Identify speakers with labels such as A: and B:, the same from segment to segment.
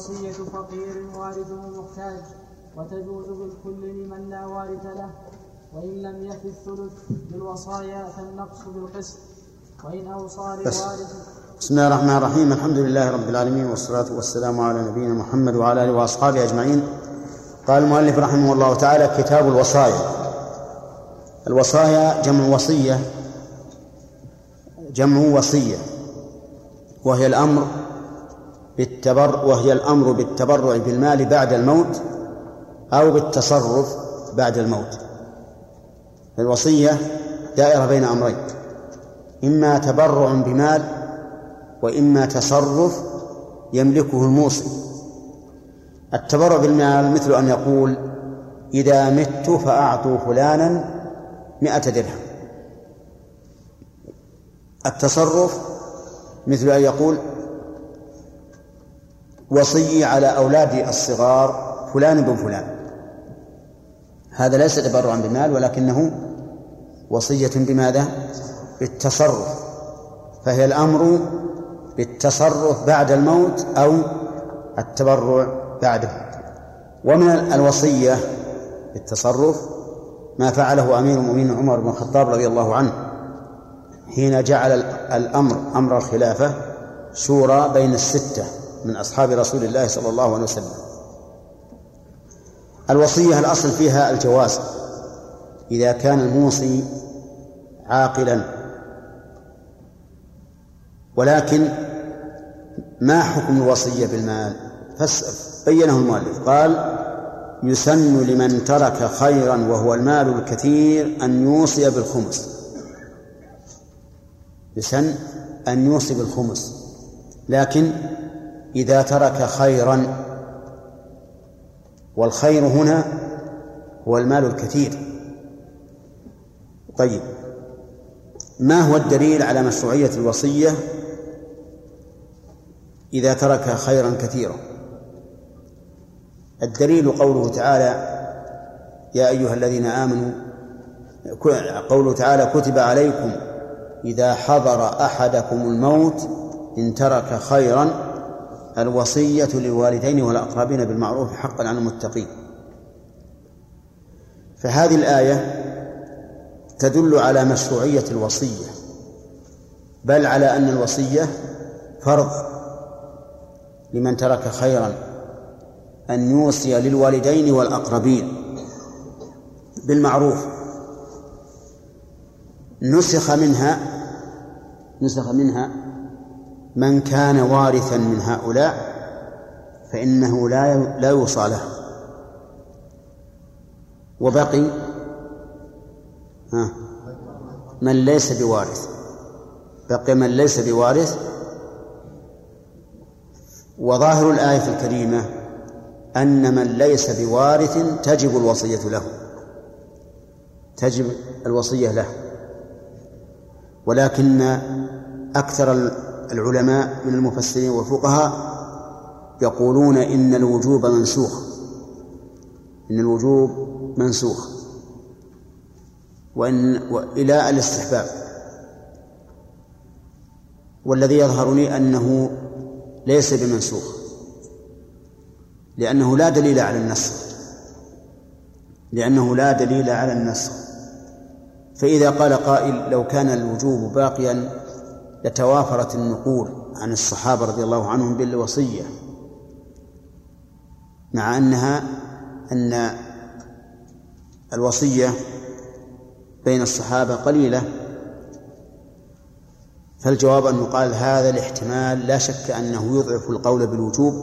A: وصية فقير وارثه محتاج وتجوز بالكل لمن لا وارث له. وإن لم يف الثلث بالوصايا فالنقص بالقسط. وإن أوصى لوارث
B: بسم الله الرحمن الرحيم. الحمد لله رب العالمين والصلاة والسلام على نبينا محمد وعلى آله وأصحابه أجمعين. قال المؤلف رحمه الله تعالى كتاب الوصايا. الوصايا جمع وصية جمع وصية وهي الأمر بالتبر وهي الأمر بالتبرع بالمال بعد الموت أو بالتصرف بعد الموت. الوصية دائرة بين أمرين. إما تبرع بمال وإما تصرف يملكه الموصي. التبرع بالمال مثل أن يقول إذا مت فأعطوا فلانا مئة درهم. التصرف مثل أن يقول وصي على أولادي الصغار فلان بن فلان. هذا ليس تبرعا بمال ولكنه وصية بماذا؟ بالتصرف. فهي الأمر بالتصرف بعد الموت أو التبرع بعده ومن الوصية بالتصرف ما فعله أمير المؤمنين عمر بن الخطاب رضي الله عنه حين جعل الأمر أمر الخلافة شورى بين الستة. من أصحاب رسول الله صلى الله عليه وسلم. الوصية الأصل فيها الجواز. إذا كان الموصي عاقلا. ولكن ما حكم الوصية بالمال؟ بينه المؤلف. قال يسن لمن ترك خيرا وهو المال الكثير أن يوصي بالخمس. يسن أن يوصي بالخمس. لكن إذا ترك خيرا. والخير هنا هو المال الكثير. طيب ما هو الدليل على مشروعية الوصية إذا ترك خيرا كثيرا؟ الدليل قوله تعالى يا أيها الذين آمنوا قوله تعالى كتب عليكم إذا حضر أحدكم الموت إن ترك خيرا. الوصية للوالدين والأقربين بالمعروف حقا على المتقين. فهذه الآية تدل على مشروعية الوصية بل على أن الوصية فرض لمن ترك خيرا أن يوصي للوالدين والأقربين بالمعروف. نسخ منها نسخ منها من كان وارثا من هؤلاء فإنه لا لا يوصى له. وبقي؟ ها؟ من ليس بوارث. بقي من ليس بوارث. وظاهر الآية الكريمة أن من ليس بوارث تجب الوصية له. تجب الوصية له. ولكن أكثر العلماء من المفسرين والفقهاء يقولون إن الوجوب منسوخ. إن الوجوب منسوخ. وإن وإلى الاستحباب. والذي يظهر لي أنه ليس بمنسوخ. لأنه لا دليل على النسخ. لأنه لا دليل على النسخ. فإذا قال قائل لو كان الوجوب باقيا لتوافرت النقول عن الصحابة رضي الله عنهم بالوصية مع أنها أن الوصية بين الصحابة قليلة فالجواب أن يقال هذا الاحتمال لا شك أنه يضعف القول بالوجوب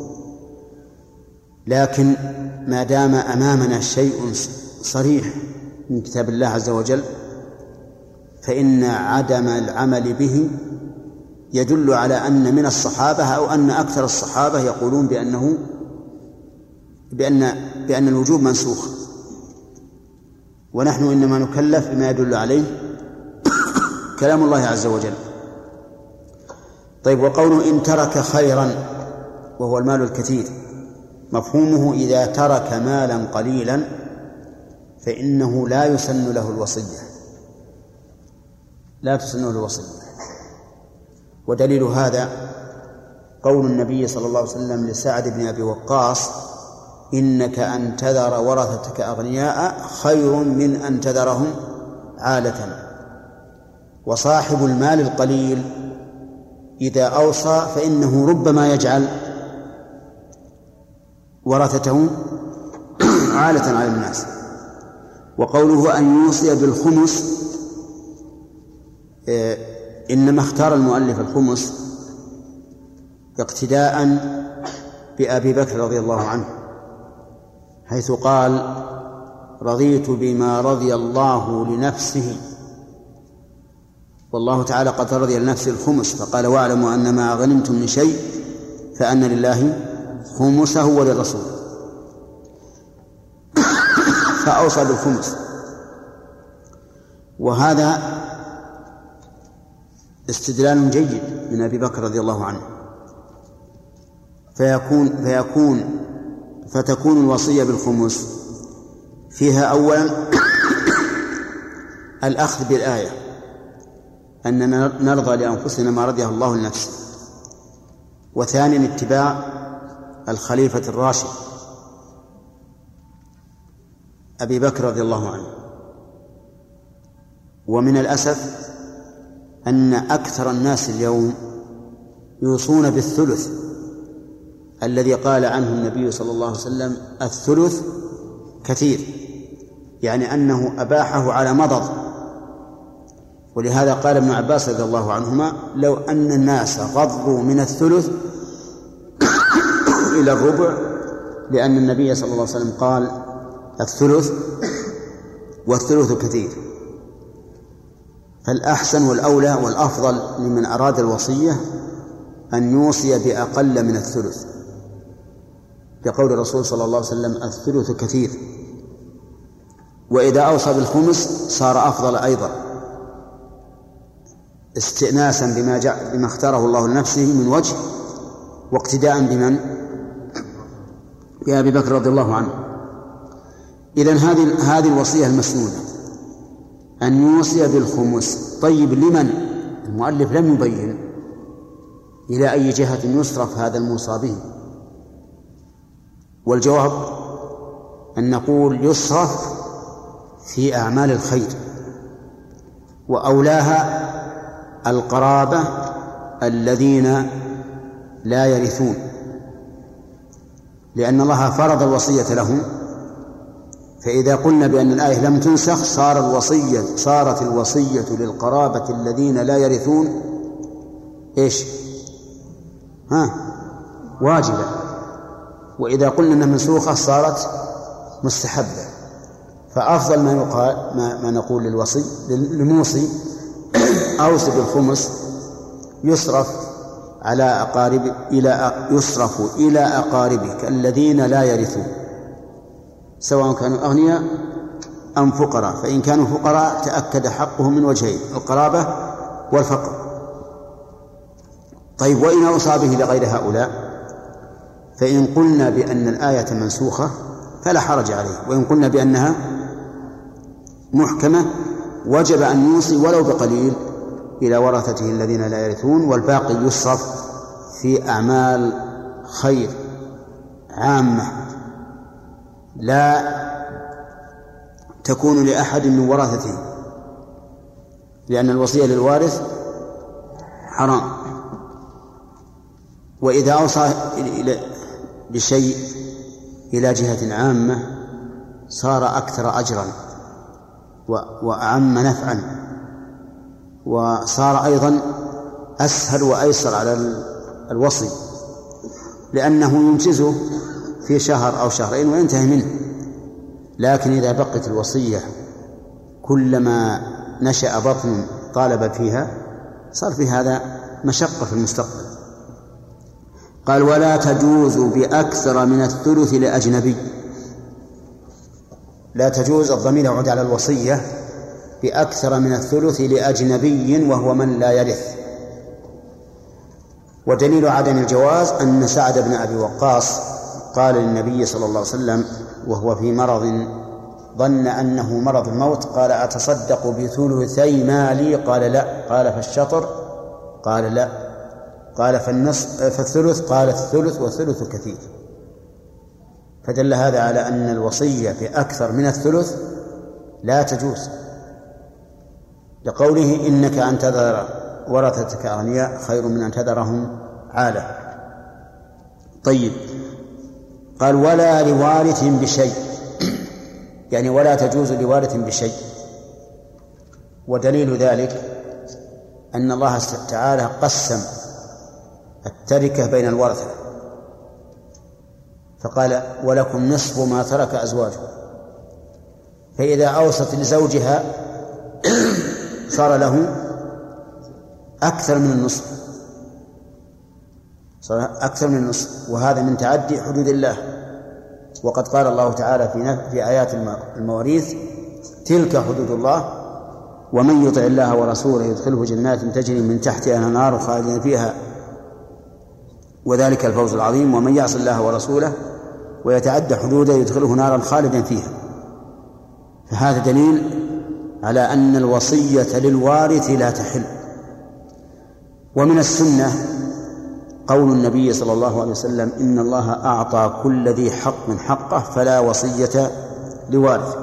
B: لكن ما دام أمامنا شيء صريح من كتاب الله عز وجل فإن عدم العمل به يدل على أن من الصحابة أو أن أكثر الصحابة يقولون بأنه بأن بأن الوجوب منسوخ. ونحن إنما نكلف بما يدل عليه كلام الله عز وجل. طيب وقوله إن ترك خيرا وهو المال الكثير مفهومه إذا ترك مالا قليلا فإنه لا يسن له الوصية. لا تسن له الوصية. ودليل هذا قول النبي صلى الله عليه وسلم لسعد بن أبي وقاص إنك أن تذر ورثتك أغنياء خير من أن تذرهم عالة. وصاحب المال القليل إذا أوصى فإنه ربما يجعل ورثته عالة على الناس. وقوله أن يوصي بالخمس آه، إنما اختار المؤلف الخمس اقتداء بأبي بكر رضي الله عنه حيث قال رضيت بما رضي الله لنفسه والله تعالى قد رضي لنفسه الخمس فقال واعلموا أن ما غنمتم من شيء فأن لله خمسه وللرسول. فأوصى بالخمس. وهذا استدلال جيد من أبي بكر رضي الله عنه. فيكون فيكون فتكون الوصية بالخمس. فيها أولا الأخذ بالآية أننا نرضى لأنفسنا ما رضيه الله لنفسه. وثانيا اتباع الخليفة الراشد. أبي بكر رضي الله عنه. ومن الأسف أن أكثر الناس اليوم يوصون بالثلث الذي قال عنه النبي صلى الله عليه وسلم الثلث كثير يعني أنه أباحه على مضض. ولهذا قال ابن عباس رضي الله عنهما لو أن الناس غضوا من الثلث إلى الربع لأن النبي صلى الله عليه وسلم قال الثلث والثلث كثير. فالأحسن والأولى والأفضل لمن أراد الوصية أن يوصي بأقل من الثلث. لقول الرسول صلى الله عليه وسلم الثلث كثير. وإذا أوصى بالخمس صار أفضل أيضا. استئناسا بما جاء بما اختاره الله لنفسه من وجه واقتداء بمن؟ بأبي بكر رضي الله عنه. إذا هذه هذه الوصية المسنونة. أن يوصي بالخمس. طيب لمن؟ المؤلف لم يبين. إلى أي جهة يصرف هذا الموصى به والجواب أن نقول يصرف في أعمال الخير وأولاها القرابة الذين لا يرثون لأن الله فرض الوصية لهم فإذا قلنا بأن الآية لم تنسخ صار الوصية صارت الوصية للقرابة الذين لا يرثون إيش؟ ها؟ واجبة. وإذا قلنا أنها منسوخة صارت مستحبة. فأفضل ما يقال ما, ما نقول للوصي للموصي أوصي بالخمس يصرف على أقارب إلى يصرف إلى أقاربك الذين لا يرثون. سواء كانوا أغنياء أم فقراء فإن كانوا فقراء تأكد حقهم من وجهين القرابة والفقر. طيب وإن أوصى به لغير هؤلاء فإن قلنا بأن الآية منسوخة فلا حرج عليه وإن قلنا بأنها محكمة وجب أن يوصي ولو بقليل إلى ورثته الذين لا يرثون والباقي يصرف في أعمال خير عامة. لا تكون لأحد من ورثته لأن الوصية للوارث حرام. وإذا أوصى بشيء إلى جهة عامة صار أكثر أجرا وأعم نفعا. وصار أيضا أسهل وأيسر على الوصي لأنه ينجزه في شهر أو شهرين وينتهي منه. لكن إذا بقت الوصية كلما نشأ بطن طالب فيها صار في هذا مشقة في المستقبل. قال ولا تجوز بأكثر من الثلث لأجنبي. لا تجوز الضمير يعود على الوصية بأكثر من الثلث لأجنبي وهو من لا يرث. ودليل عدم الجواز أن سعد بن أبي وقاص قال للنبي صلى الله عليه وسلم وهو في مرض ظن أنه مرض الموت قال أتصدق بثلثي مالي؟ قال لا. قال فالشطر؟ قال لا. قال فالنصف فالثلث؟ قال الثلث والثلث كثير. فدل هذا على أن الوصية بأكثر من الثلث لا تجوز. لقوله إنك أن تذر ورثتك أغنياء خير من أن تذرهم عالة طيب. قال ولا لوارث بشيء. يعني ولا تجوز لوارث بشيء. ودليل ذلك أن الله تعالى قسم التركة بين الورثة. فقال ولكم نصف ما ترك أزواجه. فإذا أوصت لزوجها صار له أكثر من النصف. صار أكثر من النصف وهذا من تعدي حدود الله. وقد قال الله تعالى في في آيات المواريث تلك حدود الله ومن يطع الله ورسوله يدخله جنات تجري من تحتها الأنهار خالدين فيها. وذلك الفوز العظيم ومن يعص الله ورسوله ويتعدى حدوده يدخله نارا خالدا فيها. فهذا دليل على أن الوصية للوارث لا تحل. ومن السنة قول النبي صلى الله عليه وسلم إن الله أعطى كل ذي حق من حقه فلا وصية لوارث.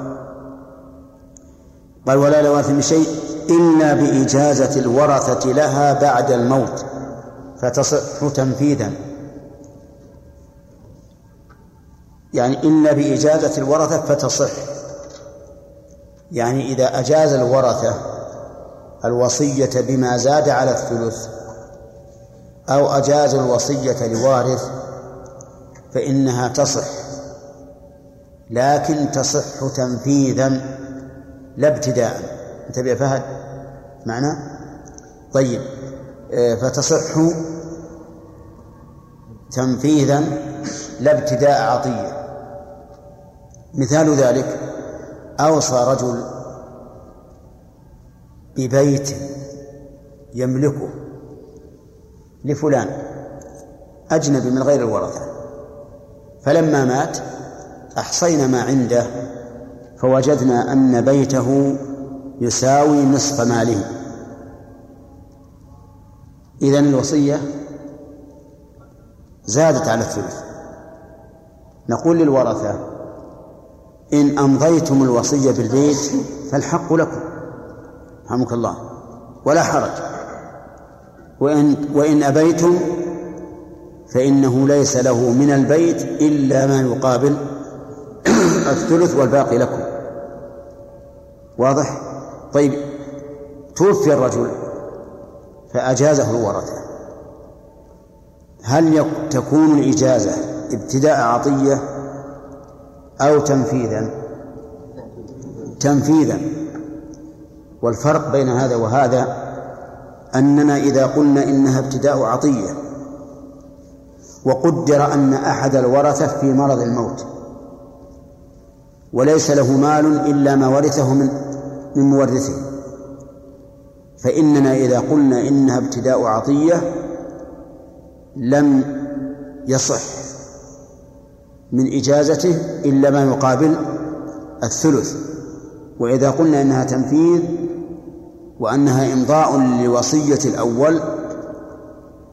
B: قال ولا لوارث من شيء إلا بإجازة الورثة لها بعد الموت فتصح تنفيذا. يعني إلا بإجازة الورثة فتصح. يعني إذا أجاز الورثة الوصية بما زاد على الثلث أو أجازوا الوصية لوارث فإنها تصح لكن تصح تنفيذا لا ابتداء. انتبه يا فهد معنى؟ طيب آه، فتصح تنفيذا لا ابتداء عطية. مثال ذلك أوصى رجل ببيت يملكه لفلان أجنبي من غير الورثة. فلما مات أحصينا ما عنده فوجدنا أن بيته يساوي نصف ماله. إذن الوصية زادت على الثلث. نقول للورثة إن أمضيتم الوصية بالبيت فالحق لكم رحمك الله ولا حرج. وإن وإن أبيتم فإنه ليس له من البيت إلا ما يقابل الثلث والباقي لكم. واضح؟ طيب توفي الرجل فأجازه الورثة. هل تكون الإجازة ابتداء عطية أو تنفيذا؟ تنفيذا. والفرق بين هذا وهذا أننا إذا قلنا إنها ابتداء عطية وقدر أن أحد الورثة في مرض الموت وليس له مال إلا ما ورثه من من مورثه. فإننا إذا قلنا إنها ابتداء عطية لم يصح من إجازته إلا ما يقابل الثلث. وإذا قلنا إنها تنفيذ وأنها إمضاء لوصية الأول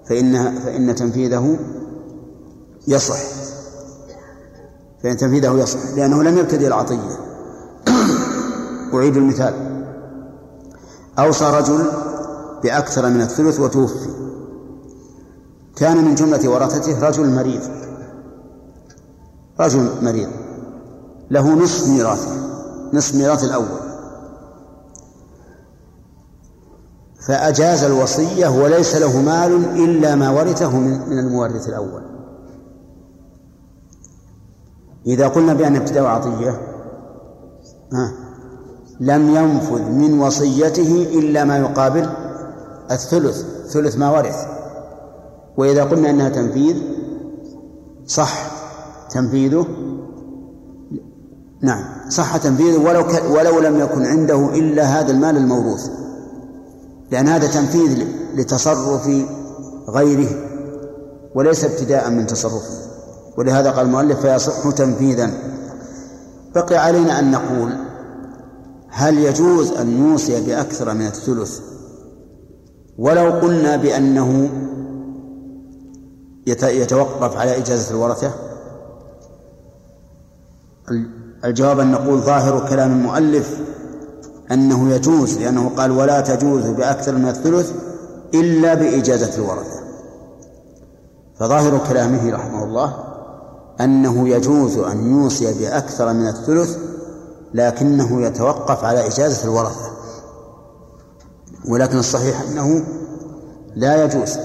B: فإنها فإن تنفيذه يصح. فإن تنفيذه يصح لأنه لم يبتدئ العطية. أعيد المثال. أوصى رجل بأكثر من الثلث وتوفي. كان من جملة ورثته رجل مريض. رجل مريض. له نصف ميراثه نصف ميراث الأول. فأجاز الوصية وليس له مال إلا ما ورثه من المورث الأول. إذا قلنا بأن ابتداء عطية لم ينفذ من وصيته إلا ما يقابل الثلث ثلث ما ورث. وإذا قلنا أنها تنفيذ صح تنفيذه. نعم صح تنفيذه ولو ولو لم يكن عنده إلا هذا المال الموروث. لأن هذا تنفيذ لتصرف غيره وليس ابتداء من تصرفه. ولهذا قال المؤلف فيصح تنفيذا. بقي علينا أن نقول هل يجوز أن نوصي بأكثر من الثلث؟ ولو قلنا بأنه يتوقف على إجازة الورثة؟ الجواب أن نقول ظاهر كلام المؤلف أنه يجوز لأنه قال ولا تجوز بأكثر من الثلث إلا بإجازة الورثة. فظاهر كلامه رحمه الله أنه يجوز أن يوصي بأكثر من الثلث لكنه يتوقف على إجازة الورثة. ولكن الصحيح أنه لا يجوز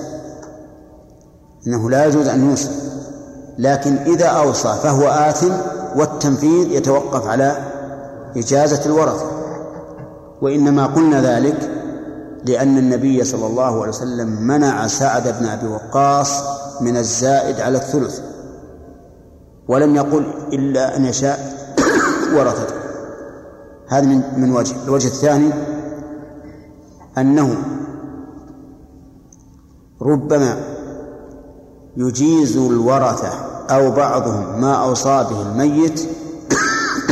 B: أنه لا يجوز أن يوصي. لكن إذا أوصى فهو آثم والتنفيذ يتوقف على إجازة الورثة. وإنما قلنا ذلك لأن النبي صلى الله عليه وسلم منع سعد بن أبي وقاص من الزائد على الثلث ولم يقل إلا أن يشاء ورثته. هذا من من وجه الوجه الثاني أنه ربما يجيز الورثة أو بعضهم ما أوصى به الميت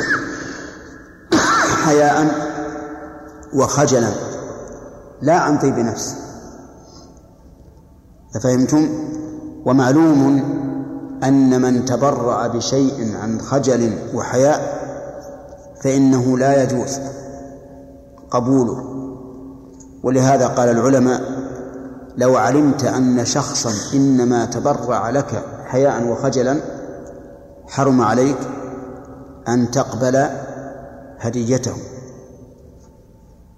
B: حياء وخجلا. لا عن طيب نفس أفهمتم؟ ومعلوم أن من تبرأ بشيء عن خجل وحياء فإنه لا يجوز قبوله. ولهذا قال العلماء لو علمت أن شخصا إنما تبرع لك حياء وخجلا حرم عليك أن تقبل هديته.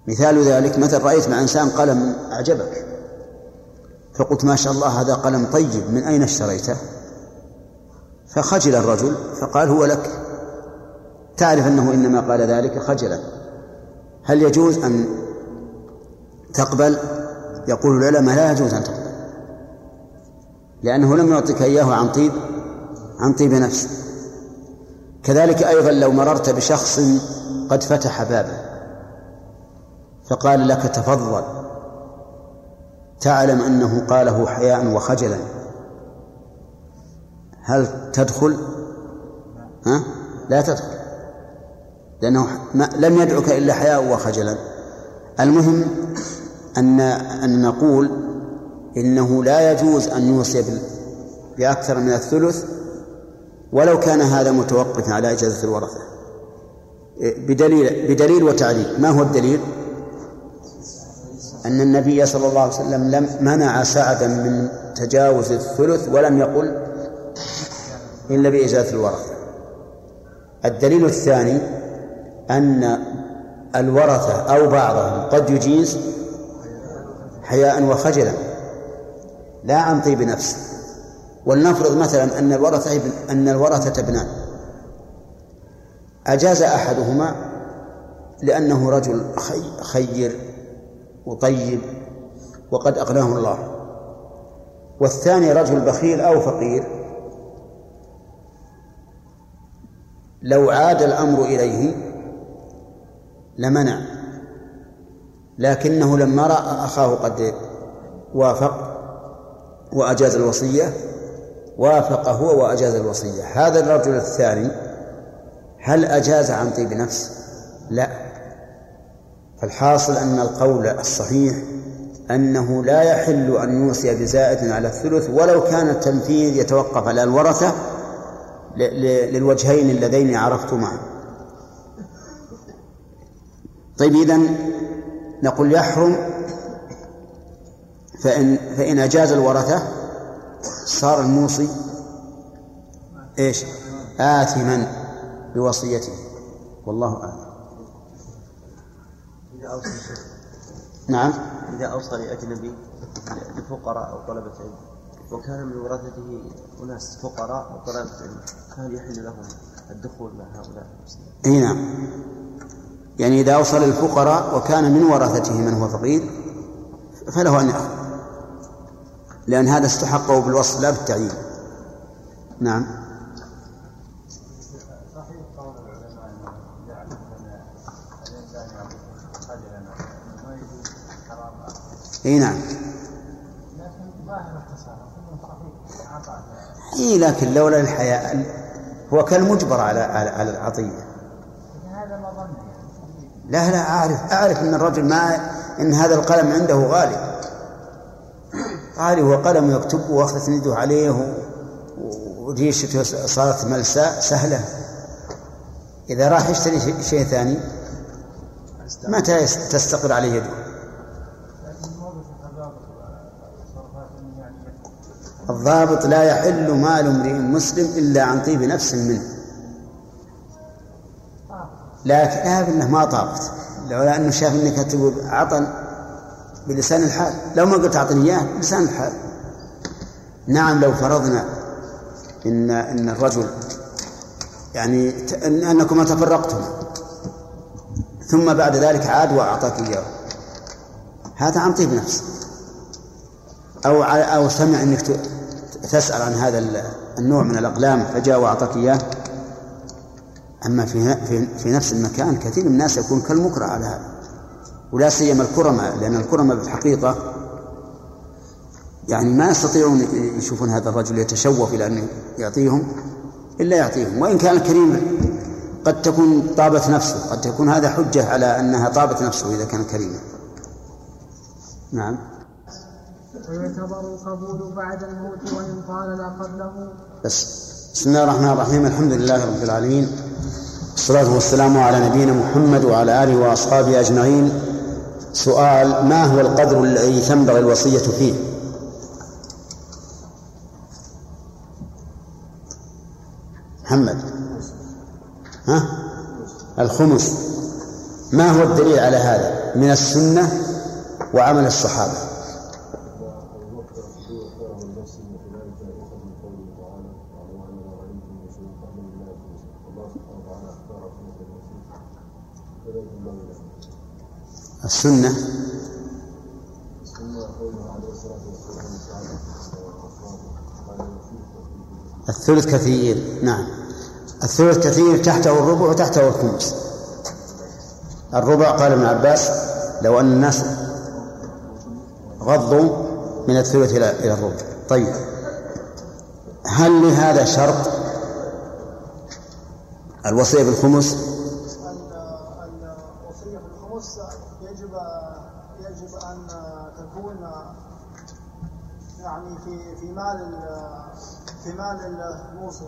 B: مثال ذلك مثل رأيت مع إنسان قلم أعجبك فقلت ما شاء الله هذا قلم طيب من أين اشتريته؟ فخجل الرجل فقال هو لك. تعرف أنه إنما قال ذلك خجلا. هل يجوز أن تقبل؟ يقول العلماء لا يجوز أن تقبل. لأنه لم يعطيك إياه عن طيب عن طيب نفس كذلك أيضا لو مررت بشخص قد فتح بابه. فقال لك تفضل. تعلم أنه قاله حياء وخجلا. هل تدخل؟ ها؟ لا تدخل. لأنه ما لم يدعك إلا حياء وخجلا. المهم أن أن نقول إنه لا يجوز أن يوصي بأكثر من الثلث ولو كان هذا متوقفا على إجازة الورثة. بدليل بدليل وتعليل. ما هو الدليل؟ أن النبي صلى الله عليه وسلم لم منع سعدا من تجاوز الثلث ولم يقل إلا بإجازة الورثة الدليل الثاني أن الورثة أو بعضهم قد يجيز حياء وخجلا لا عن طيب نفس. ولنفرض مثلا أن الورثة أن الورثة ابنان. أجاز أحدهما لأنه رجل خير. وطيب وقد أغناه الله. والثاني رجل بخيل أو فقير لو عاد الأمر إليه لمنع لكنه لما رأى أخاه قد وافق وأجاز الوصية وافق هو وأجاز الوصية. هذا الرجل الثاني هل أجاز عن طيب نفس؟ لا. فالحاصل أن القول الصحيح أنه لا يحل أن يوصي بزائد على الثلث ولو كان التنفيذ يتوقف على الورثة للوجهين اللذين عرفتما. طيب إذن نقول يحرم فإن فإن أجاز الورثة صار الموصي إيش؟ آثما بوصيته. والله أعلم.
C: إذا أوصى
B: نعم.
C: إذا أوصى لأجنبي لفقراء أو طلبة علم. وكان من ورثته أناس فقراء أو طلبة علم. فهل يحل لهم الدخول مع هؤلاء
B: إي نعم. يعني إذا أوصل الفقراء وكان من ورثته من هو فقير فله أن يأخذ. لأن هذا استحقه بالوصف لا بالتعيين. نعم. إي نعم. إي لكن لولا الحياء هو كالمجبر على على, على العطية. لا لا أعرف أعرف إن الرجل ما إن هذا القلم عنده غالي. قال هو قلم يكتب واخذت يده عليه وريشته صارت ملساء سهلة. إذا راح يشتري شيء ثاني متى تستقر عليه يده الضابط لا يحل مال امرئ مسلم إلا عن طيب نفس منه. لكن هذا إنه ما طابت. لولا أنه شاف إنك تقول عطن بلسان الحال. لو ما قلت أعطني إياه بلسان الحال. نعم لو فرضنا ان إن الرجل يعني أنكما تفرقتما ثم بعد ذلك عاد وأعطاك إياه. هذا عن طيب نفس. أو أو سمع إنك تسأل عن هذا النوع من الأقلام فجاء وأعطاك إياه. أما في في نفس المكان كثير من الناس يكون كالمكره على هذا. ولا سيما الكرماء لأن الكرماء بالحقيقة يعني ما يستطيعون يشوفون هذا الرجل يتشوف إلى أن يعطيهم إلا يعطيهم. وإن كان الكريم قد تكون طابت نفسه قد تكون هذا حجة على أنها طابت نفسه إذا كان كريما. نعم.
A: ويعتبر القبول بعد الموت وإن قال لا قبله.
B: بس. بسم الله الرحمن الرحيم. الحمد لله رب العالمين. والصلاة والسلام على نبينا محمد وعلى آله وأصحابه أجمعين. سؤال ما هو القدر الذي تنبغي الوصية فيه؟ محمد. ها؟ الخمس. ما هو الدليل على هذا؟ من السنة وعمل الصحابة. السنة. الثلث كثير نعم. الثلث كثير تحته الربع وتحته الخمس. الربع قال ابن عباس لو أن الناس غضوا من الثلث إلى الربع. طيب. هل لهذا شرط الوصية بالخمس؟ في مال الموصل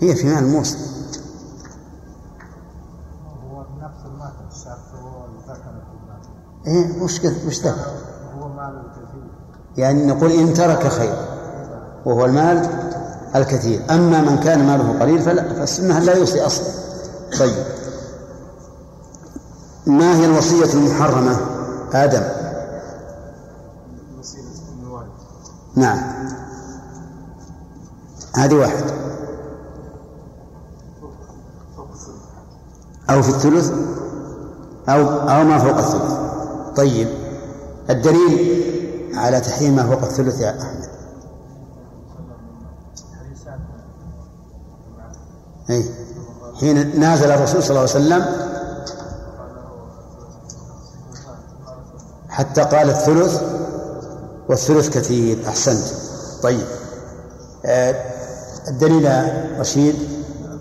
B: هي في مال الموصل هو نفس المال الشخص هو ذكر في المال إيه وش وش ذكر؟ هو مال الكثير. يعني نقول إن ترك خير وهو المال الكثير. أما من كان ماله قليل فلا فالسنة لا يوصي أصلا. طيب. ما هي الوصية المحرمة؟ آدم. نعم. هذه واحد. أو في الثلث أو أو ما فوق الثلث. طيب. الدليل على تحريم ما فوق الثلث يا أحمد. أي حين نازل الرسول صلى الله عليه وسلم حتى قال الثلث والثلث كثير أحسنت. طيب. آه الدليل رشيد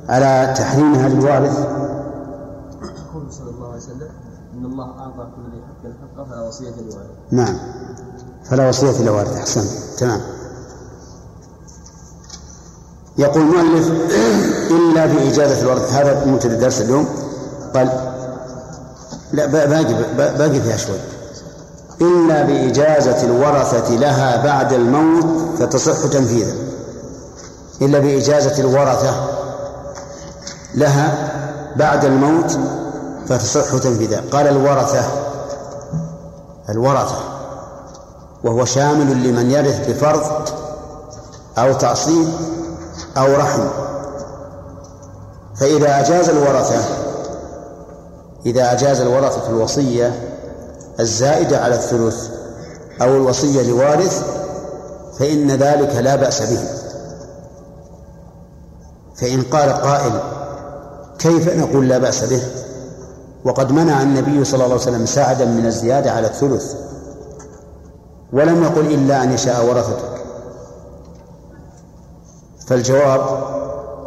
B: على تحريمها للوارث
C: يقول صلى الله عليه وسلم إن الله أعطى كل ذي حق حقه فلا وصية لوارث
B: نعم. فلا وصية لوارث أحسنت. تمام. يقول المؤلف إلا باجازه الورث هذا مبتدا الدرس اليوم. قال لا باقي باقي فيها شوي. إلا بإجازة الورثة لها بعد الموت فتصح تنفيذا إلا بإجازة الورثة لها بعد الموت فتصح تنفيذا قال الورثة الورثة وهو شامل لمن يرث بفرض أو تعصيب أو رحم. فإذا أجاز الورثة إذا أجاز الورثة الوصية الزائدة على الثلث أو الوصية لوارث فإن ذلك لا بأس به. فإن قال قائل كيف نقول لا بأس به؟ وقد منع النبي صلى الله عليه وسلم ساعدا من الزيادة على الثلث ولم يقل إلا أن يشاء ورثتك. فالجواب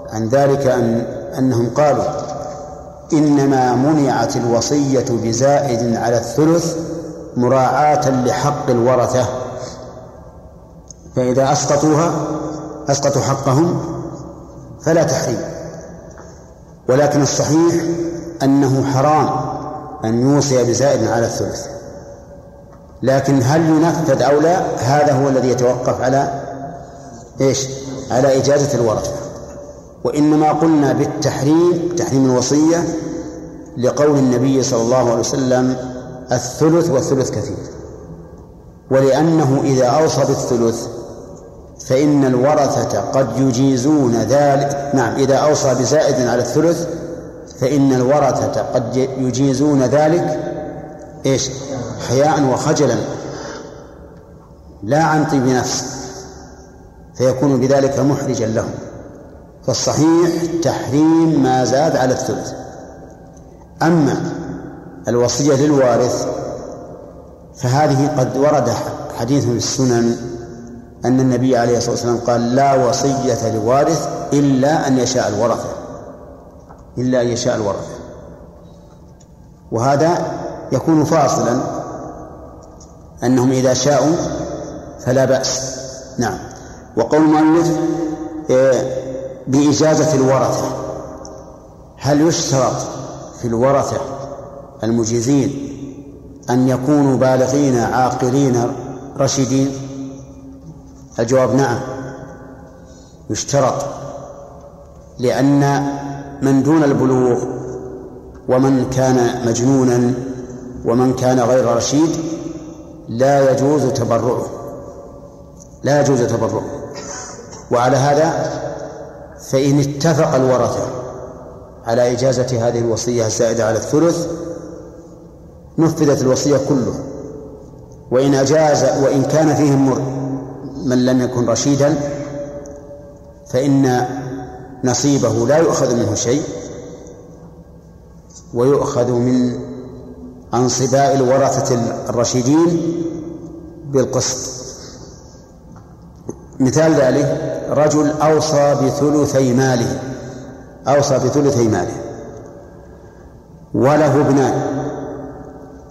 B: عن ذلك أن أنهم قالوا إنما منعت الوصية بزائد على الثلث مراعاة لحق الورثة. فإذا أسقطوها أسقطوا حقهم فلا تحريم. ولكن الصحيح أنه حرام أن يوصي بزائد على الثلث. لكن هل ينفذ أو لا هذا هو الذي يتوقف على إيش؟ على إجازة الورثة. وإنما قلنا بالتحريم تحريم الوصية لقول النبي صلى الله عليه وسلم الثلث والثلث كثير. ولأنه إذا أوصى بالثلث فإن الورثة قد يجيزون ذلك. نعم إذا أوصى بزائد على الثلث فإن الورثة قد يجيزون ذلك إيش؟ حياء وخجلا لا عن طيب نفس فيكون بذلك محرجا لهم. فالصحيح تحريم ما زاد على الثلث. أما الوصية للوارث فهذه قد ورد حديث في السنن أن النبي عليه الصلاة والسلام قال لا وصية لوارث إلا أن يشاء الورثة. إلا أن يشاء الورثة. وهذا يكون فاصلا. أنهم إذا شاءوا فلا بأس. نعم. وقول المؤلف آه، بإجازة الورثة. هل يشترط في الورثة المجيزين أن يكونوا بالغين عاقلين رشيدين؟ الجواب نعم. يشترط. لأن من دون البلوغ ومن كان مجنونا ومن كان غير رشيد لا يجوز تبرعه لا يجوز تبرعه وعلى هذا فإن اتفق الورثة على إجازة هذه الوصية الزائدة على الثلث نفذت الوصية كله. وإن أجاز وإن كان فيهم من لم يكن رشيدا فإن نصيبه لا يؤخذ منه شيء ويؤخذ من أنصباء الورثة الرشيدين بالقسط. مثال ذلك رجل أوصى بثلثي ماله أوصى بثلثي ماله وله ابنان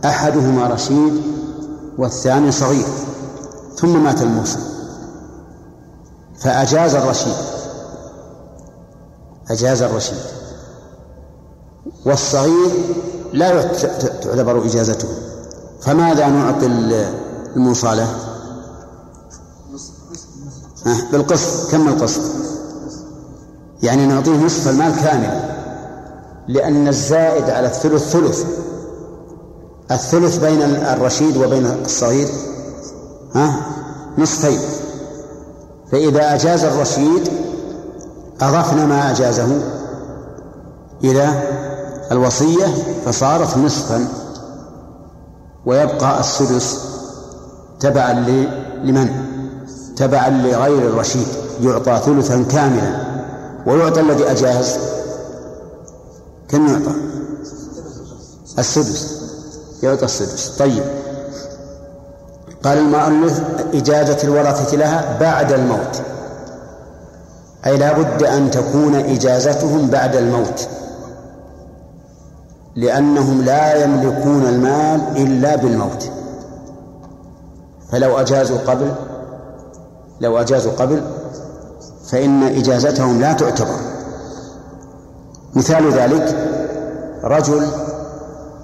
B: أحدهما رشيد والثاني صغير ثم مات الموصى فأجاز الرشيد. أجاز الرشيد. والصغير لا تعتبر إجازته. فماذا نعطي الموصى له؟ بالقسط. كم القسط؟ يعني نعطيه نصف المال كاملا لأن الزائد على الثلث ثلث. الثلث بين الرشيد وبين الصغير ها نصفين. فإذا أجاز الرشيد أضفنا ما أجازه إلى الوصية فصارت نصفا ويبقى السدس تبعا لمن؟ تبعا لغير الرشيد يعطى ثلثا كاملا. ويعطى الذي أجاز؟ كم يعطى؟ السدس. يعطى السدس. طيب. قال المؤلف إجازة الورثة لها بعد الموت. أي لا بد أن تكون إجازتهم بعد الموت. لأنهم لا يملكون المال إلا بالموت. فلو أجازوا قبل لو أجازوا قبل فإن إجازتهم لا تعتبر. مثال ذلك رجل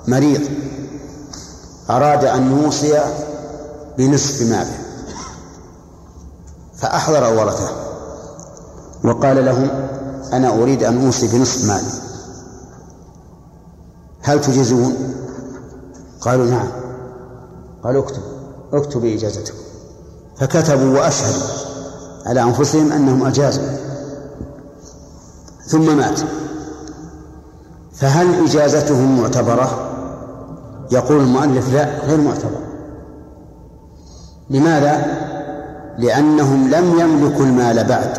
B: مريض أراد أن يوصي بنصف ماله. فأحضر ورثه وقال لهم أنا أريد أن أوصي بنصف مالي. هل تجيزون؟ قالوا نعم. قالوا اكتب اكتب إجازتكم. فكتبوا وأشهدوا على أنفسهم أنهم أجازوا. ثم مات. فهل إجازتهم معتبرة؟ يقول المؤلف لا غير معتبر. لماذا؟ لأنهم لم يملكوا المال بعد.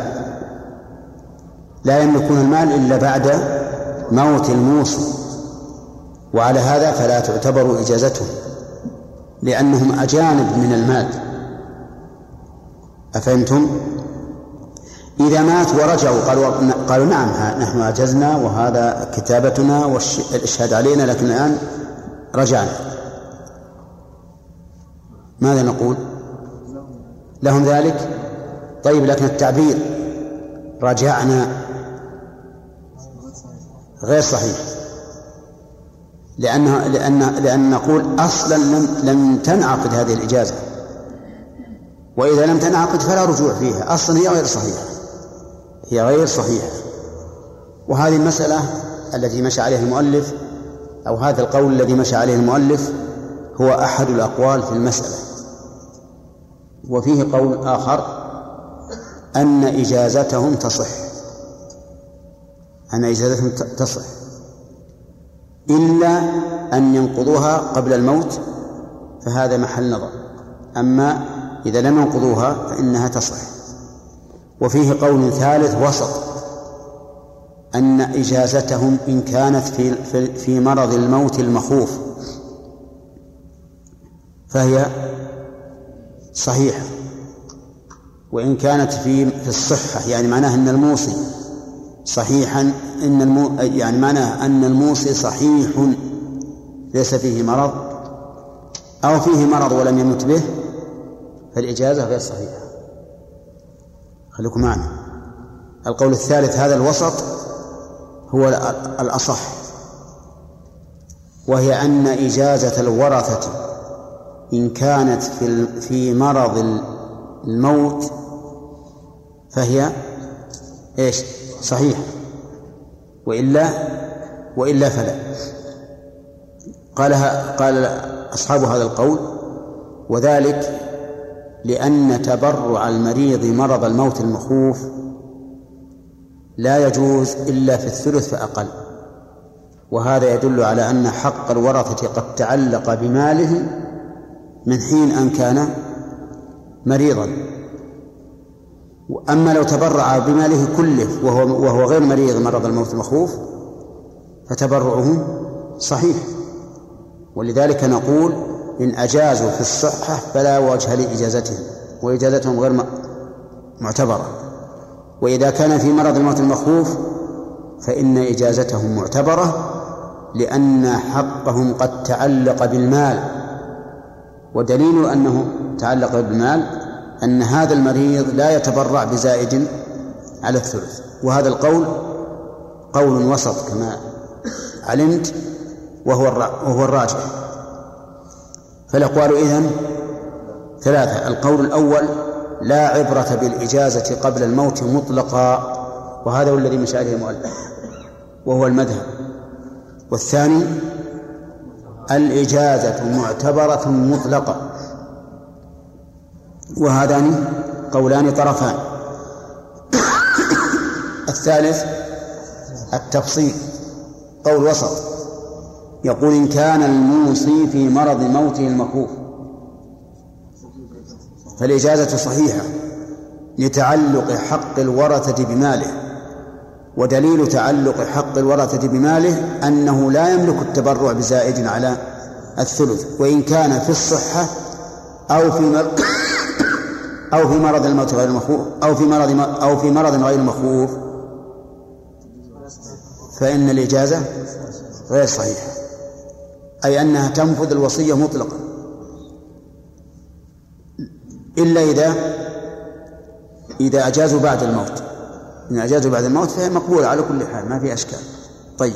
B: لا يملكون المال إلا بعد موت الموصي. وعلى هذا فلا تعتبر إجازتهم لأنهم أجانب من المال. أفهمتم؟ إذا مات ورجعوا قالوا قالوا نعم نحن أجزنا وهذا كتابتنا والإشهاد علينا لكن الآن رجعنا. ماذا نقول؟ لهم ذلك؟ طيب لكن التعبير رجعنا غير صحيح. لأنها لأن لأن نقول أصلا لم لم تنعقد هذه الإجازة. وإذا لم تنعقد فلا رجوع فيها. أصلا هي غير صحيحة. هي غير صحيحة. وهذه المسألة التي مشى عليها المؤلف أو هذا القول الذي مشى عليه المؤلف هو أحد الأقوال في المسألة. وفيه قول آخر أن إجازتهم تصح. أن إجازتهم تصح. إلا أن ينقضوها قبل الموت فهذا محل نظر. أما إذا لم ينقضوها فإنها تصح. وفيه قول ثالث وسط أن إجازتهم إن كانت في في مرض الموت المخوف فهي صحيحة وإن كانت في في الصحة يعني معناها أن الموصي صحيحا إن المو يعني معناها أن الموصي صحيح ليس فيه مرض أو فيه مرض ولم يمت به فالإجازة غير صحيحة. خليكم معنا. القول الثالث هذا الوسط هو الأصح وهي أن إجازة الورثة إن كانت في في مرض الموت فهي إيش؟ صحيح. وإلا وإلا فلا. قالها قال أصحاب هذا القول وذلك لأن تبرع المريض مرض الموت المخوف لا يجوز إلا في الثلث فأقل وهذا يدل على أن حق الورثة قد تعلق بماله من حين أن كان مريضا. أما لو تبرع بماله كله وهو وهو غير مريض مرض الموت المخوف فتبرعه صحيح. ولذلك نقول إن أجازوا في الصحة فلا وجه لإجازتهم وإجازتهم غير معتبرة. وإذا كان في مرض الموت المخوف فإن إجازتهم معتبرة لأن حقهم قد تعلق بالمال. ودليل أنه تعلق بالمال أن هذا المريض لا يتبرع بزائد على الثلث وهذا القول قول وسط كما علمت وهو وهو الراجح. فالأقوال إذن ثلاثة القول الأول لا عبرة بالإجازة قبل الموت مطلقا وهذا هو الذي مشى عليه المؤلف وهو المذهب. والثاني الإجازة معتبرة مطلقة. وهذان قولان طرفان. الثالث التفصيل قول وسط. يقول إن كان الموصي في مرض موته المخوف فالإجازة صحيحة لتعلق حق الورثة بماله. ودليل تعلق حق الورثة بماله أنه لا يملك التبرع بزائد على الثلث وإن كان في الصحة أو في مرض أو في مرض الموت غير المخوف أو في مرض أو في مرض غير مخوف. فإن الإجازة غير صحيحة أي أنها تنفذ الوصية مطلقا. إلا إذا إذا أجازوا بعد الموت. إن أجازوا بعد الموت فهي مقبولة على كل حال ما في أشكال. طيب.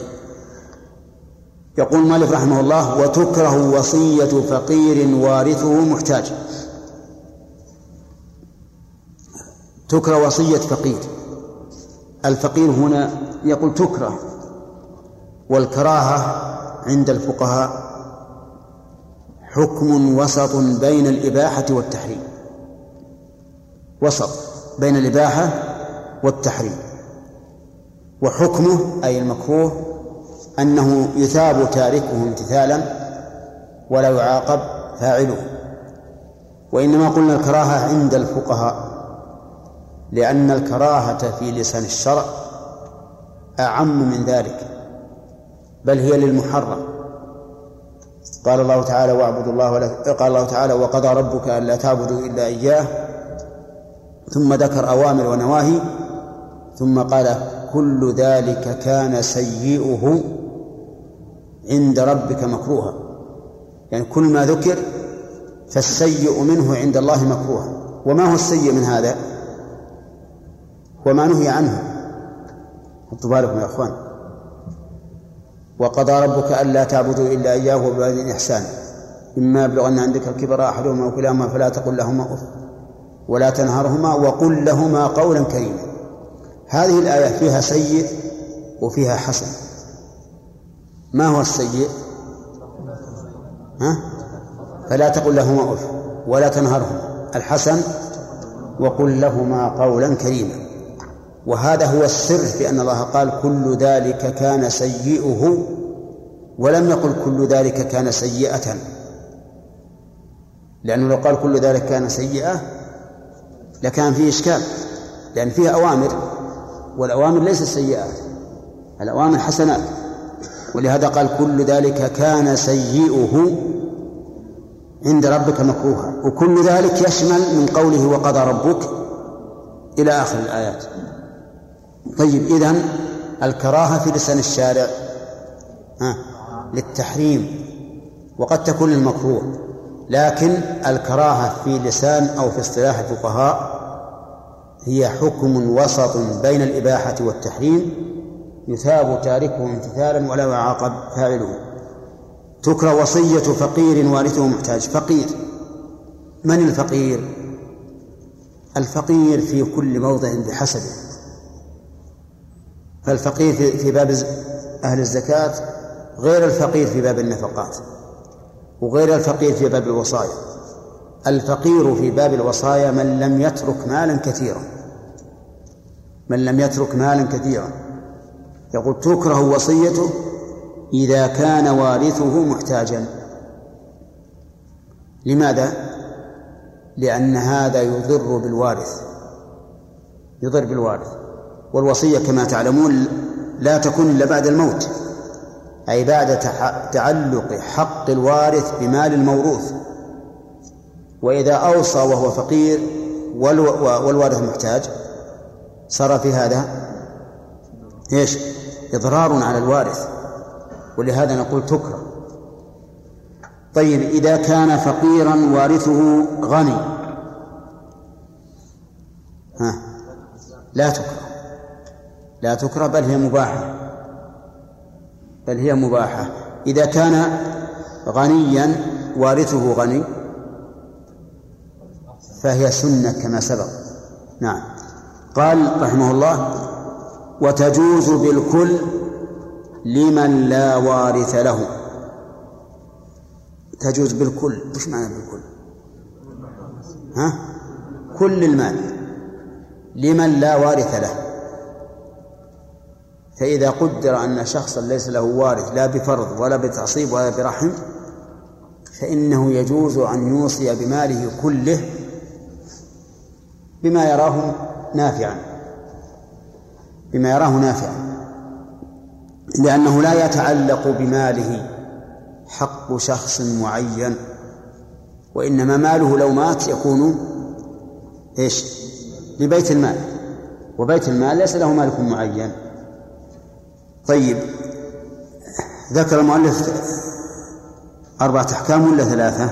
B: يقول مالك رحمه الله وتكره وصية فقير وارثه محتاج. تكره وصية فقير. الفقير هنا يقول تكره والكراهة عند الفقهاء حكم وسط بين الإباحة والتحريم. وسط بين الإباحة والتحريم. وحكمه أي المكروه أنه يثاب تاركه امتثالا ولا يعاقب فاعله. وإنما قلنا الكراهة عند الفقهاء لأن الكراهة في لسان الشرع أعم من ذلك بل هي للمحرم. قال الله تعالى واعبدوا الله ولا قال الله تعالى وقضى ربك ألا تعبدوا إلا إياه. ثم ذكر أوامر ونواهي ثم قال كل ذلك كان سيئه عند ربك مكروها. يعني كل ما ذكر فالسيء منه عند الله مكروها. وما هو السيء من هذا؟ وما نهي عنه. حطوا بالكم يا إخوان. وقضى ربك ألا تعبدوا إلا إياه وبالوالدين احسانا إما يبلغن عندك الكبر أحدهما أو كلاهما فلا تقل لهما اف ولا تنهرهما وقل لهما قولا كريما. هذه الآية فيها سيء وفيها حسن. ما هو السيء؟ ها؟ فلا تقل لهما أف ولا تنهرهما. الحسن وقل لهما قولا كريما. وهذا هو السر في أن الله قال كل ذلك كان سيئه ولم يقل كل ذلك كان سيئة. لأنه لو قال كل ذلك كان سيئة لكان فيه إشكال لأن فيها أوامر. والأوامر ليست سيئات الأوامر حسنات ولهذا قال كل ذلك كان سيئه عند ربك مكروها. وكل ذلك يشمل من قوله وقضى ربك إلى آخر الآيات. طيب إذن الكراهة في لسان الشارع ها للتحريم وقد تكون للمكروه. لكن الكراهة في لسان أو في اصطلاح الفقهاء هي حكم وسط بين الإباحة والتحريم يثاب تاركه امتثالا ولا يعاقب فاعله. تكره وصية فقير وارثه محتاج. فقير. من الفقير؟ الفقير في كل موضع بحسبه. فالفقير في باب أهل الزكاة غير الفقير في باب النفقات وغير الفقير في باب الوصايا. الفقير في باب الوصايا من لم يترك مالا كثيرا. من لم يترك مالا كثيرا. يقول تكره وصيته إذا كان وارثه محتاجا. لماذا؟ لأن هذا يضر بالوارث. يضر بالوارث. والوصية كما تعلمون لا تكون إلا بعد الموت. أي بعد تعلق حق الوارث بمال الموروث. وإذا أوصى وهو فقير والوارث محتاج. صار في هذا إيش؟ إضرار على الوارث. ولهذا نقول تكره. طيب إذا كان فقيرا وارثه غني. ها؟ لا تكره. لا تكره بل هي مباحة. بل هي مباحة. إذا كان غنيا وارثه غني. فهي سنة كما سبق. نعم. قال رحمه الله وتجوز بالكل لمن لا وارث له. تجوز بالكل. وش معنى بالكل؟ ها؟ كل المال لمن لا وارث له. فإذا قدر أن شخصا ليس له وارث لا بفرض ولا بتعصيب ولا برحم فإنه يجوز أن يوصي بماله كله بما يراه نافعا. بما يراه نافعا. لأنه لا يتعلق بماله حق شخص معين وإنما ماله لو مات يكون إيش؟ لبيت المال. وبيت المال ليس له مالك معين. طيب ذكر المؤلف أربعة أحكام ولا ثلاثة؟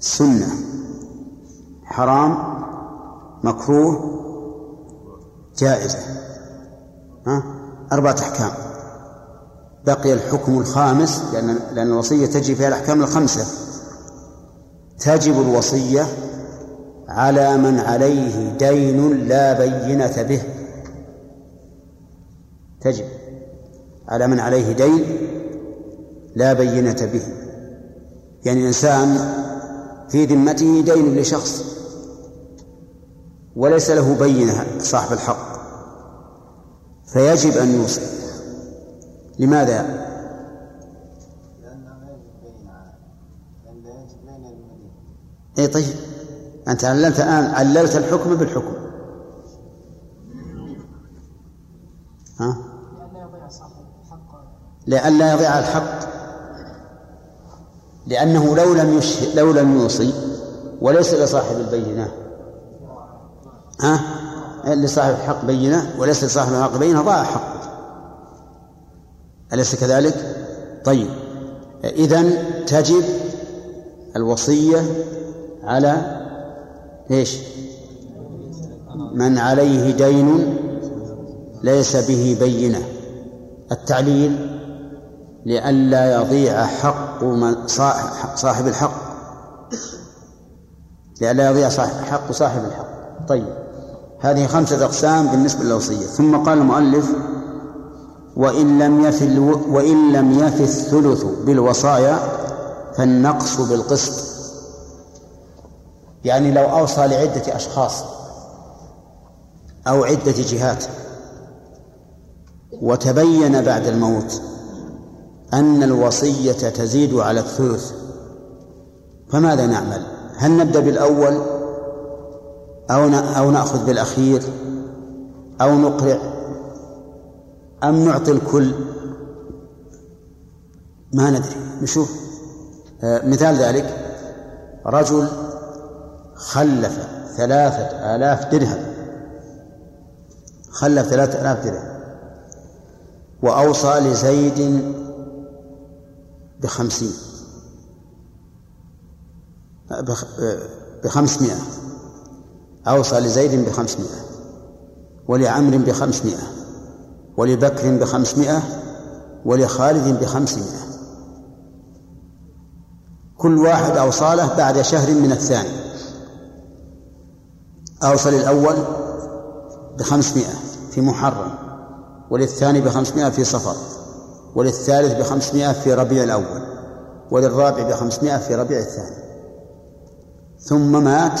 B: سنة. حرام مكروه جائزة. ها؟ أربعة أحكام. بقي الحكم الخامس لأن لأن الوصية تجري فيها الأحكام الخمسة. تجب الوصية على من عليه دين لا بينة به. تجب على من عليه دين لا بينة به. يعني إنسان في ذمته دين لشخص. وليس له بينة صاحب الحق. فيجب أن يوصي لماذا؟ اي طيب. أنت عللت الآن عللت الحكم بالحكم. ها؟ لئلا يضيع الحق. لأنه لو لم يشهد لو لم يوصي وليس لصاحب البينة. ها؟ لصاحب الحق بينة وليس لصاحب الحق بينة ضاع حقه أليس كذلك؟ طيب. إذا تجب الوصية على إيش؟ من عليه دين ليس به بينة. التعليل لئلا يضيع حق من صاحب الحق. لئلا يضيع حق صاحب الحق. طيب. هذه خمسة أقسام بالنسبة للوصية. ثم قال المؤلف وإن لم يفي وإن لم يفي الثلث بالوصايا فالنقص بالقسط. يعني لو أوصى لعدة أشخاص أو عدة جهات وتبين بعد الموت أن الوصية تزيد على الثلث فماذا نعمل؟ هل نبدأ بالأول؟ أو أو نأخذ بالأخير أو نقرع أم نعطي الكل. ما ندري. نشوف. آه، مثال ذلك رجل خلف ثلاثة آلاف درهم. خلف ثلاثة آلاف درهم. وأوصى لزيد بخمسين بخمسمائة. أوصى لزيد بخمسمائة ولعمر بخمسمائة ولبكر بخمسمائة ولخالد بخمسمائة. كل واحد أوصى له بعد شهر من الثاني. أوصى للأول بخمسمائة في محرم وللثاني بخمسمائة في صفر وللثالث بخمسمائة في ربيع الأول وللرابع بخمسمائة في ربيع الثاني. ثم مات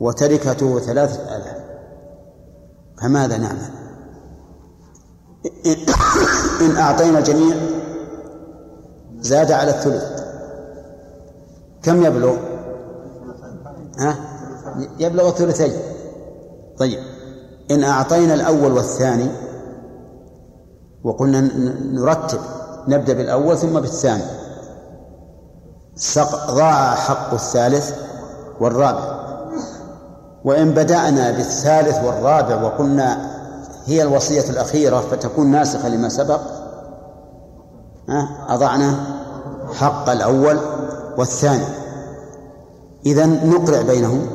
B: وتركته ثلاثة آلاف. فماذا نعمل؟ إن أعطينا الجميع زاد على الثلث. كم يبلغ؟ ها؟ يبلغ الثلثين. طيب. إن أعطينا الأول والثاني وقلنا نرتب نبدأ بالأول ثم بالثاني. ضاع حق الثالث والرابع. وإن بدأنا بالثالث والرابع وقلنا هي الوصية الأخيرة فتكون ناسخة لما سبق أضعنا حق الأول والثاني. إذا نقرع بينهم.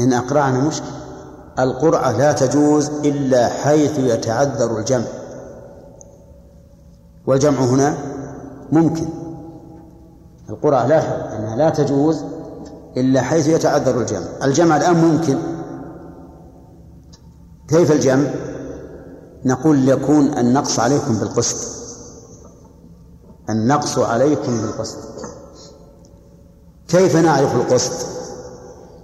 B: إن أقرعنا مشكل القرعة لا تجوز إلا حيث يتعذر الجمع. والجمع هنا ممكن. القرعة لا أنها لا تجوز إلا حيث يتعذر الجمع. الجمع الآن ممكن. كيف الجمع؟ نقول يكون النقص عليكم بالقسط. النقص عليكم بالقسط. كيف نعرف القسط؟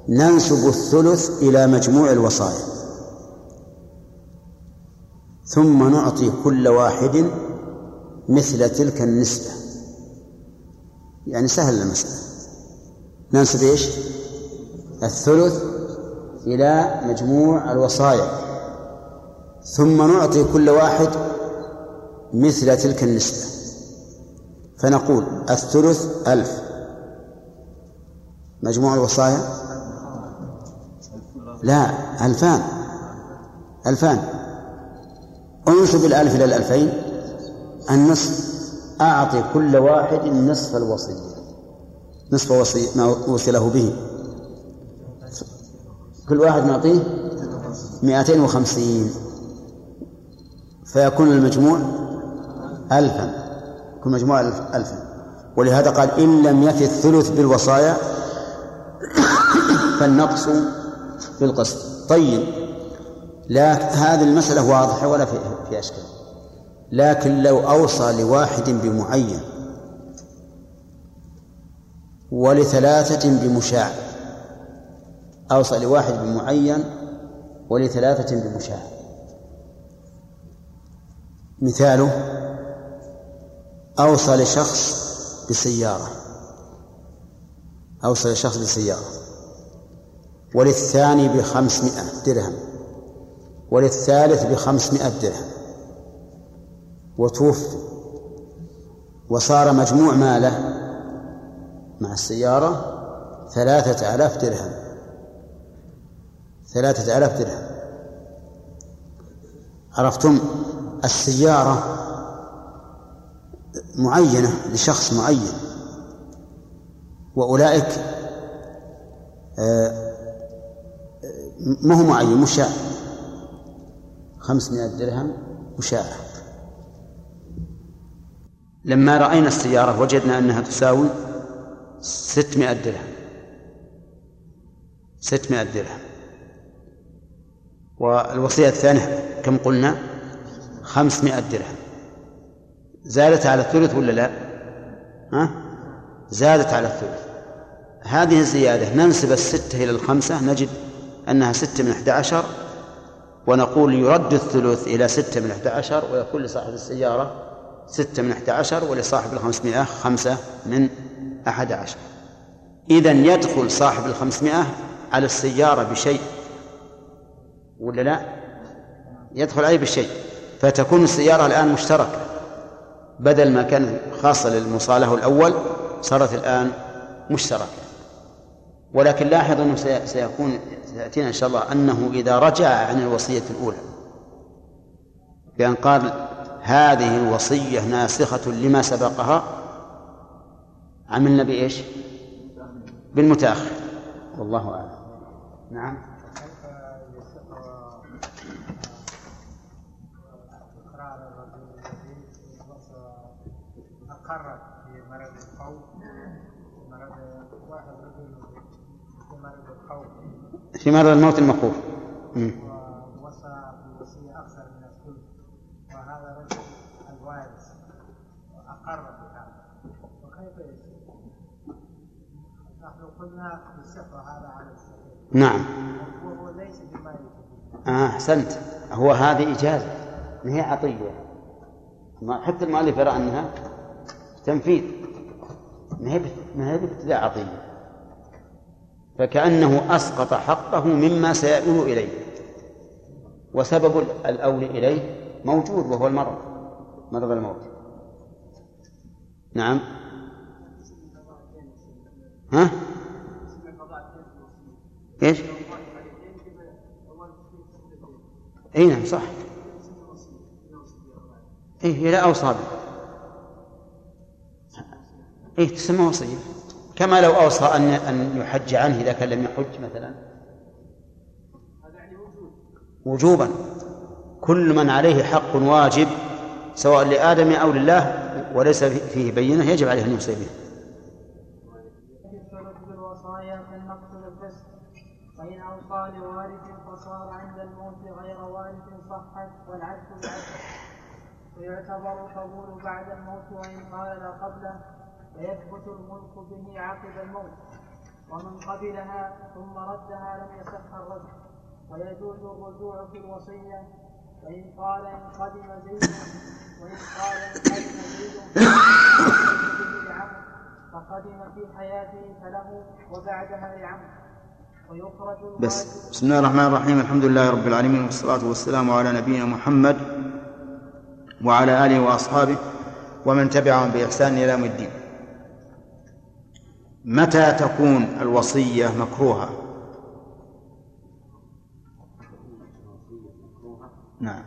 B: ننسب الثلث إلى مجموع الوصايا. ثم نعطي كل واحد مثل تلك النسبة. يعني سهل المسألة. ننسب إيش؟ الثلث إلى مجموع الوصايا. ثم نعطي كل واحد مثل تلك النسبة. فنقول الثلث ألف. مجموع الوصايا؟ لا ألفان. ألفان. انسب الألف إلى الألفين. النصف. أعطي كل واحد نصف الوصية. نصف وصي ما وصي له به. كل واحد نعطيه مئتين وخمسين. فيكون المجموع ألفا. يكون مجموع ألفا. ولهذا قال إن لم يفي الثلث بالوصايا فالنقص بالقسط طيب. لا هذه المسألة واضحة ولا في, في أشكال. لكن لو أوصى لواحد بمعين ولثلاثة بمشاع. أوصى لواحد بمعين ولثلاثة بمشاع. مثاله أوصى لشخص بسيارة. أوصى لشخص بسيارة. وللثاني بخمسمائة درهم. وللثالث بخمسمائة درهم. وتوفي. وصار مجموع ماله مع السيارة ثلاثة آلاف درهم. ثلاثة آلاف درهم. عرفتم؟ السيارة معينة لشخص معين. وأولئك آه، ما هو معين؟ مشاع خمسمائة درهم مشاع لما رأينا السيارة وجدنا أنها تساوي ستمائة درهم. ستمائة درهم. والوصية الثانية كم قلنا؟ خمسمائة درهم. زادت على الثلث ولا لا؟ ها؟ زادت على الثلث. هذه الزيادة ننسب الستة إلى الخمسة نجد أنها ستة من أحد عشر ونقول يرد الثلث إلى ستة من أحد عشر ويكون لصاحب السيارة ستة من أحد عشر ولصاحب الخمسمائة خمسة من أحد عشر. إذا يدخل صاحب الخمسمائة على السيارة بشيء. ولا لا؟ يدخل عليه بشيء. فتكون السيارة الآن مشتركة. بدل ما كان خاصة للمصالحة الأول صارت الآن مشتركة. ولكن لاحظ أنه سيكون سيأتينا إن شاء الله أنه إذا رجع عن الوصية الأولى بأن قال هذه الوصية ناسخة لما سبقها عملنا بإيش؟ بالمتأخر. والله أعلم. نعم.
D: في مرض مرض واحد رجل في مرض
B: في مرض الموت المخوف
D: ووصى بوصية أكثر من الثلث وهذا رجل الوارث وأقر بهذا وكيف يصير؟ نحن
B: نعم.
D: وهو ليس
B: آه أحسنت. هو هذه إجازة. ما هي عطية. حتى المؤلف يرى أنها تنفيذ. ما هي ما هي بابتداء عطية. فكأنه أسقط حقه مما سيؤول إليه. وسبب الأول إليه موجود وهو المرض. مرض الموت. نعم. ها؟ إيش؟ إي نعم صح. إي هي لا أوصى إي تسمى وصية. كما لو أوصى أن أن يحج عنه إذا كان لم يحج مثلا. وجوبا. كل من عليه حق واجب سواء لآدم أو لله وليس فيه بينة يجب عليه أن يوصي به
A: الثلث بالوصايا كالنقص بالقسط فإن أوصى لوارث فصار عند الموت غير وارث صحت والعدل بالعدل ويعتبر القبول بعد الموت وإن قال لا قبله فيثبت الملك به عقب الموت. ومن قبلها ثم ردها لم يصح الرد. ويجوز الرجوع في الوصية. وإن قال إن قدم زيد وإن قال إن قدم زيد فقدم في حياته فله وبعدها ويخرج
B: بس. بسم الله الرحمن الرحيم. الحمد لله رب العالمين والصلاة والسلام على نبينا محمد وعلى آله وأصحابه ومن تبعهم بإحسان إلى يوم الدين. متى تكون الوصية مكروهة؟ نعم.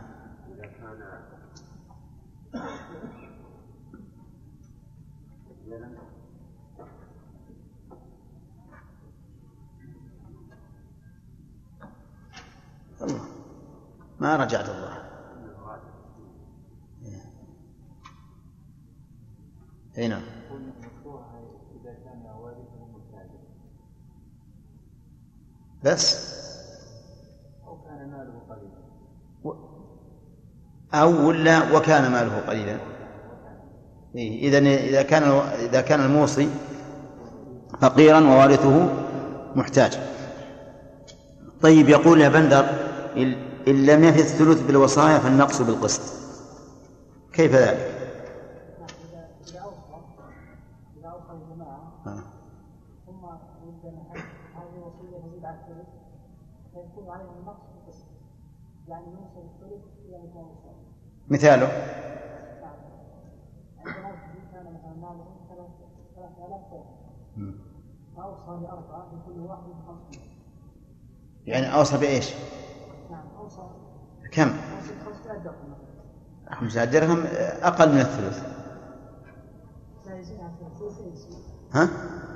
B: ما رجعت الله اي نعم. بس. و- أو ولا وكان ماله قليلا. إيه. إذا إذا كان إذا كان الموصي فقيرا ووارثه محتاج طيب يقول يا بندر إن لم يفي الثلث بالوصايا فالنقص بالقسط كيف ذلك؟
A: إذا إذا أوصى إذا أوصى الجماعة. ثم يريد أن هذه وصية تزيد على الثلث فيكون عليه النقص في القسط يوصل الثلث إلى 200
B: مثاله
A: عندنا كان مثلا ماله 3000 درهم فأوصى لأربعة لكل واحد بخمسمائة
B: يعني أوصى بإيش؟ كم؟
A: أوصى بخمسمائة درهم
B: أقل من الثلث. ها؟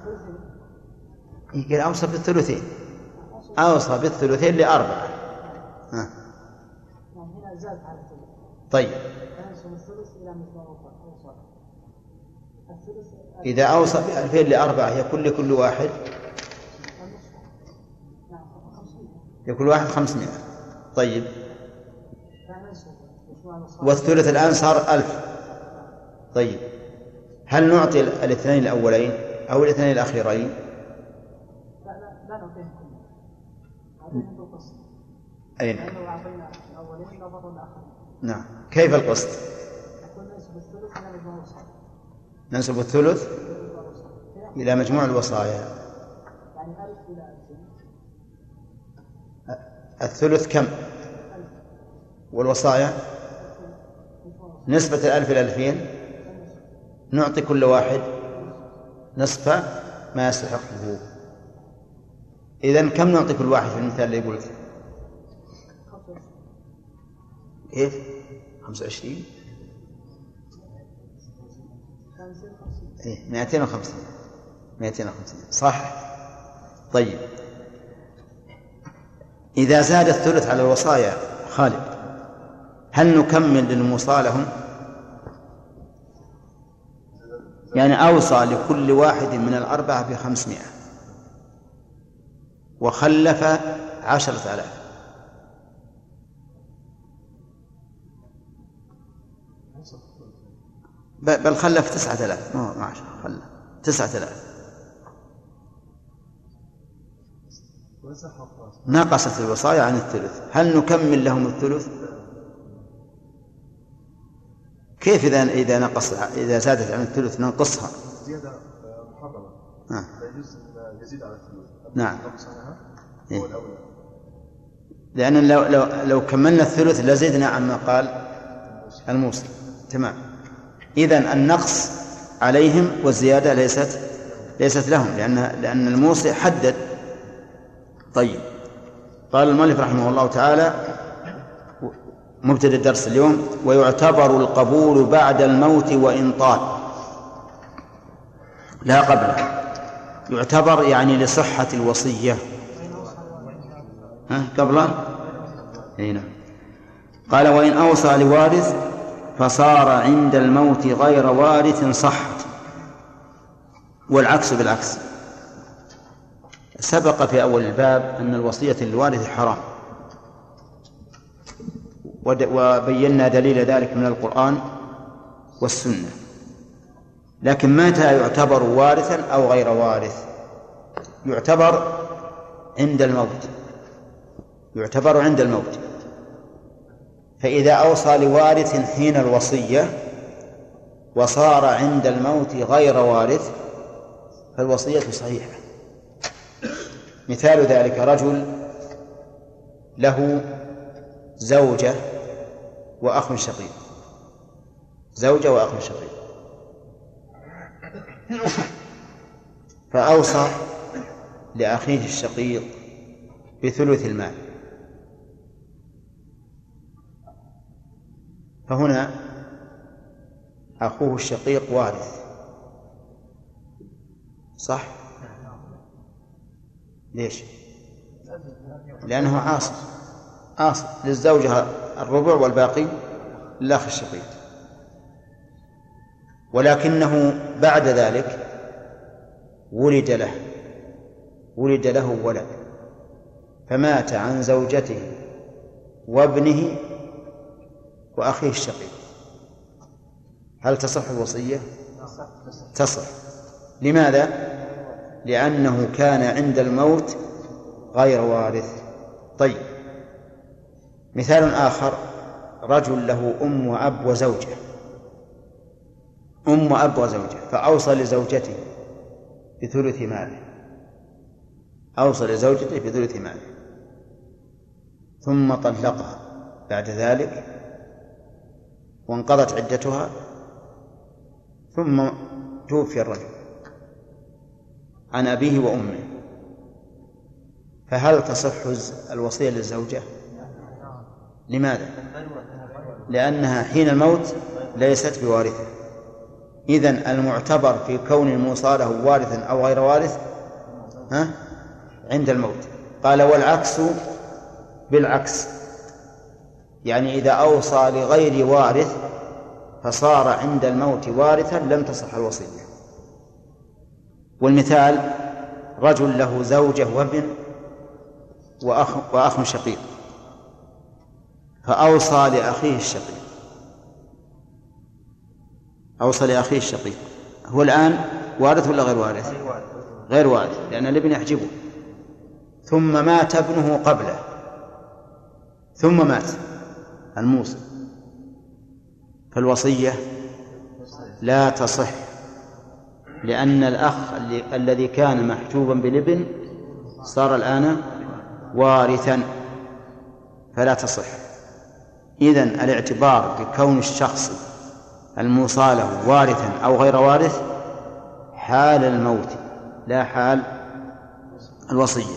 A: ثلثين
B: إيه، أوصى بالثلثين.
A: أوصى
B: بالثلثين لأربعة. ها. طيب. إذا أوصى بألفين لأربعة يكون لكل واحد؟
A: 500
B: لكل واحد خمسمائة. طيب. والثلث الآن صار ألف. طيب. هل نعطي الاثنين الأولين أو الاثنين الأخيرين؟
A: لا لا لا نعطيهم كلهم. نظروا الآخرين.
B: نعم. كيف القسط؟ ننسب الثلث إلى مجموع الوصايا
A: يعني 1000 إلى 2000
B: الثلث كم؟ والوصايا نسبة الألف إلى ألفين؟ نعطي كل واحد نصف ما يستحقه إذا كم نعطي كل واحد في المثال اللي قلت؟ كيف؟ 25 إيه 250 250 صح؟ طيب. إذا زاد الثلث على الوصايا خالد هل نكمل للموصى لهم؟ يعني أوصى لكل واحد من الأربعة بخمسمائة. وخلف عشرة آلاف. بل خلف تسعة آلاف. ما ما عشرة خلف تسعة آلاف. نقصت الوصايا عن الثلث. هل نكمل لهم الثلث؟ كيف إذا إذا نقص إذا زادت عن الثلث ننقصها؟
E: زيادة آه، محرمة.
B: آه.
E: يجوز أن يزيد على الثلث.
B: نعم. إيه. لأن لو لو لو كملنا الثلث لزدنا عما قال الموصي تمام. إذا النقص عليهم والزيادة ليست ليست لهم لأن لأن الموصي حدد. طيب. قال المؤلف رحمه الله تعالى مبتدأ الدرس اليوم ويعتبر القبول بعد الموت وإن طال. لا قبله يعتبر يعني لصحة الوصية. ها؟ قبله إي نعم. قال وإن أوصى لوارث فصار عند الموت غير وارث صحت والعكس بالعكس. سبق في أول الباب أن الوصية للوارث حرام. وبينا دليل ذلك من القرآن والسنة. لكن متى يعتبر وارثا أو غير وارث؟ يعتبر عند الموت. يعتبر عند الموت. فإذا أوصى لوارث حين الوصية وصار عند الموت غير وارث فالوصية صحيحة. مثال ذلك رجل له زوجة وأخ شقيق. زوجة وأخ شقيق. فأوصى لأخيه الشقيق بثلث المال. فهنا أخوه الشقيق وارث. صح؟ ليش؟ لأنه عاصر. عاصر. للزوجة الربع والباقي للأخ الشقيق. ولكنه بعد ذلك ولد له ولد له ولد فمات عن زوجته وابنه وأخيه الشقيق. هل تصح الوصية؟ تصح. لماذا؟ لأنه كان عند الموت غير وارث. طيب. مثال آخر رجل له أم وأب وزوجة. أم وأب وزوجة فأوصى لزوجته بثلث ماله. أوصى لزوجته بثلث ماله. ثم طلقها بعد ذلك وانقضت عدتها ثم توفي الرجل عن أبيه وأمه. فهل تصح الوصية للزوجة؟ لماذا؟ لأنها حين الموت ليست بوارثة. إذن المعتبر في كون الموصى له وارثا أو غير وارث ها؟ عند الموت. قال والعكس بالعكس. يعني إذا أوصى لغير وارث فصار عند الموت وارثا لم تصح الوصية. والمثال رجل له زوجة وابن وأخ وأخ شقيق. فأوصى لأخيه الشقيق. أوصى لأخيه الشقيق. هو الآن وارث ولا غير وارث؟ غير وارث لأن الابن يحجبه. ثم مات ابنه قبله. ثم مات الموصي. فالوصية لا تصح لأن الأخ الذي كان محجوبا بالابن صار الآن وارثا. فلا تصح. إذن الاعتبار بكون الشخص الموصى له وارثا أو غير وارث حال الموت لا حال الوصية.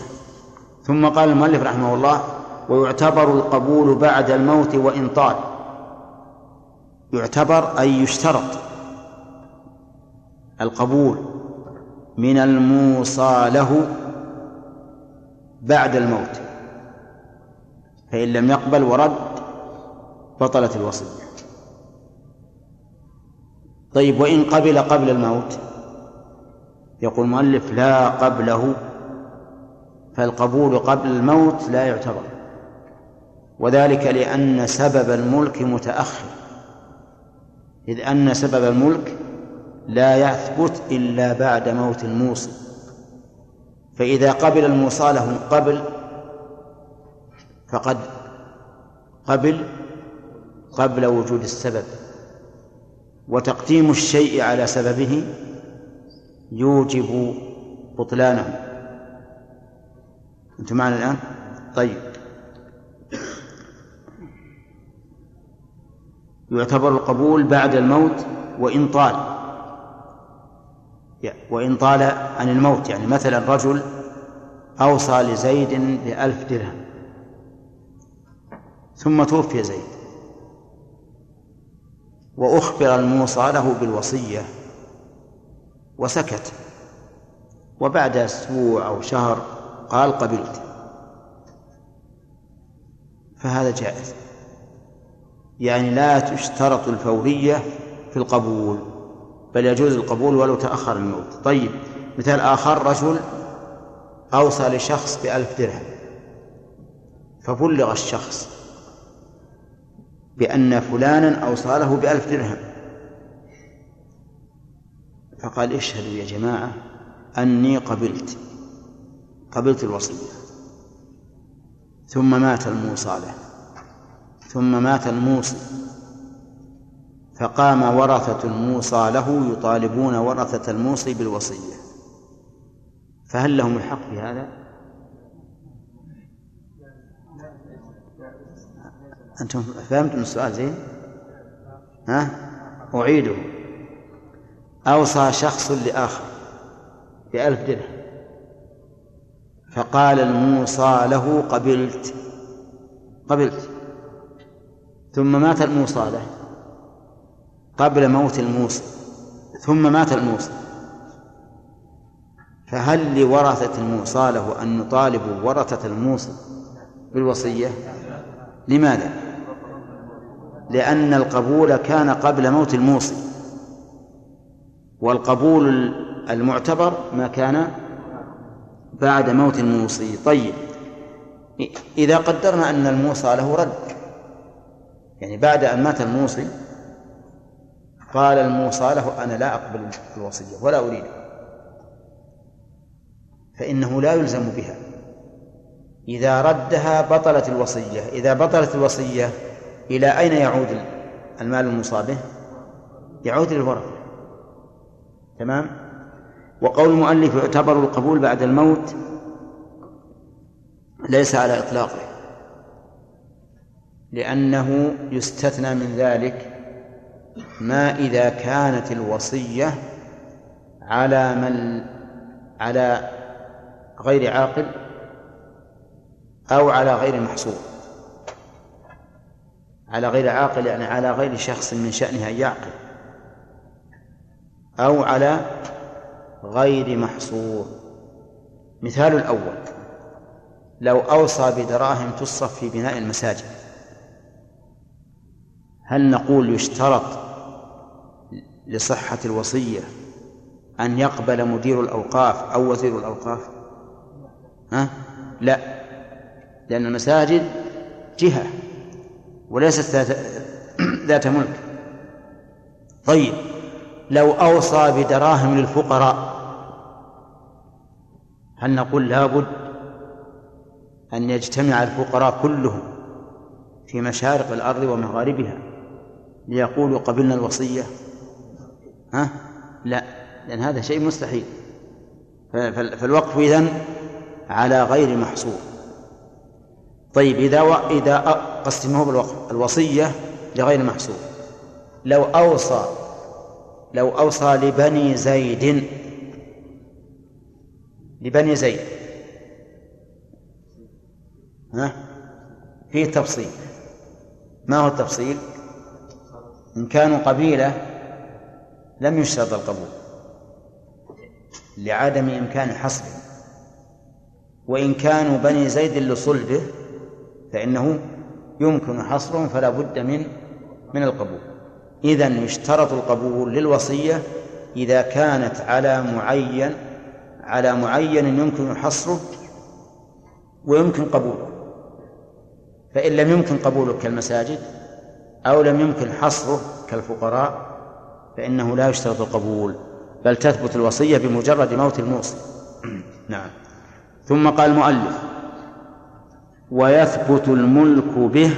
B: ثم قال المؤلف رحمه الله ويعتبر القبول بعد الموت وإن طال. يعتبر أي يشترط القبول من الموصى له بعد الموت فإن لم يقبل ورد بطلت الوصية طيب وإن قبل قبل الموت؟ يقول المؤلف لا قبله فالقبول قبل الموت لا يعتبر. وذلك لأن سبب الملك متأخر. إذ أن سبب الملك لا يثبت إلا بعد موت الموصي فإذا قبل الموصى له قبل فقد قبل قبل وجود السبب وتقديم الشيء على سببه يوجب بطلانه. أنتم معنا الآن؟ طيب. يعتبر القبول بعد الموت وإن طال. وإن طال عن الموت يعني مثلا رجل أوصى لزيد بألف درهم ثم توفي زيد. وأخبر الموصى له بالوصية. وسكت. وبعد أسبوع أو شهر قال قبلت. فهذا جائز. يعني لا تشترط الفورية في القبول بل يجوز القبول ولو تأخر الموت. طيب مثال آخر رجل أوصى لشخص بألف درهم فبلغ الشخص. بأن فلانا أوصى له بألف درهم. فقال اشهدوا يا جماعة أني قبلت قبلت الوصية. ثم مات الموصى له ثم مات الموصي. فقام ورثة الموصى له يطالبون ورثة الموصي بالوصية. فهل لهم الحق في هذا؟ أنتم فهمتم السؤال زين؟ ها؟ أعيده. أوصى شخص لآخر بألف درهم. فقال الموصى له قبلت. قبلت. ثم مات الموصى له. قبل موت الموصى. ثم مات الموصى. فهل لورثة الموصى له أن يطالبوا ورثة الموصى بالوصية؟ لماذا؟ لأن القبول كان قبل موت الموصي. والقبول المعتبر ما كان بعد موت الموصي. طيب إذا قدرنا أن الموصى له رد يعني بعد أن مات الموصي قال الموصى له أنا لا أقبل الوصية ولا أريدها فإنه لا يلزم بها. إذا ردها بطلت الوصية. إذا بطلت الوصية إلى أين يعود المال المصاب به يعود للورثة تمام؟ وقول المؤلف يعتبر القبول بعد الموت ليس على إطلاقه لأنه يستثنى من ذلك ما إذا كانت الوصية على من على غير عاقل أو على غير محصور على غير عاقل يعني على غير شخص من شأنه أن يعقل. أو على غير محصور. مثال الأول لو أوصى بدراهم تصرف في بناء المساجد هل نقول يشترط لصحة الوصية أن يقبل مدير الأوقاف أو وزير الأوقاف؟ ها؟ لا لأن المساجد جهة. وليست ذات ذات ملك. طيب لو أوصى بدراهم للفقراء هل نقول لابد أن يجتمع الفقراء كلهم في مشارق الأرض ومغاربها ليقولوا قبلنا الوصية؟ ها؟ لا لأن هذا شيء مستحيل. فالوقف إذن على غير محصور. طيب إذا و... إذا قصدي ما هو بالوقف الوصية لغير محصور لو أوصى لو أوصى لبني زيد لبني زيد. ها؟ فيه تفصيل. ما هو التفصيل؟ إن كانوا قبيلة لم يشترط القبول لعدم إمكان حصره وإن كانوا بني زيد لصلبه فإنه يمكن حصرهم فلا بد من من القبول. إذا يشترط القبول للوصية إذا كانت على معين على معين يمكن حصره ويمكن قبوله. فإن لم يمكن قبوله كالمساجد أو لم يمكن حصره كالفقراء فإنه لا يشترط القبول بل تثبت الوصية بمجرد موت الموصي. نعم. ثم قال المؤلف ويثبت الملك به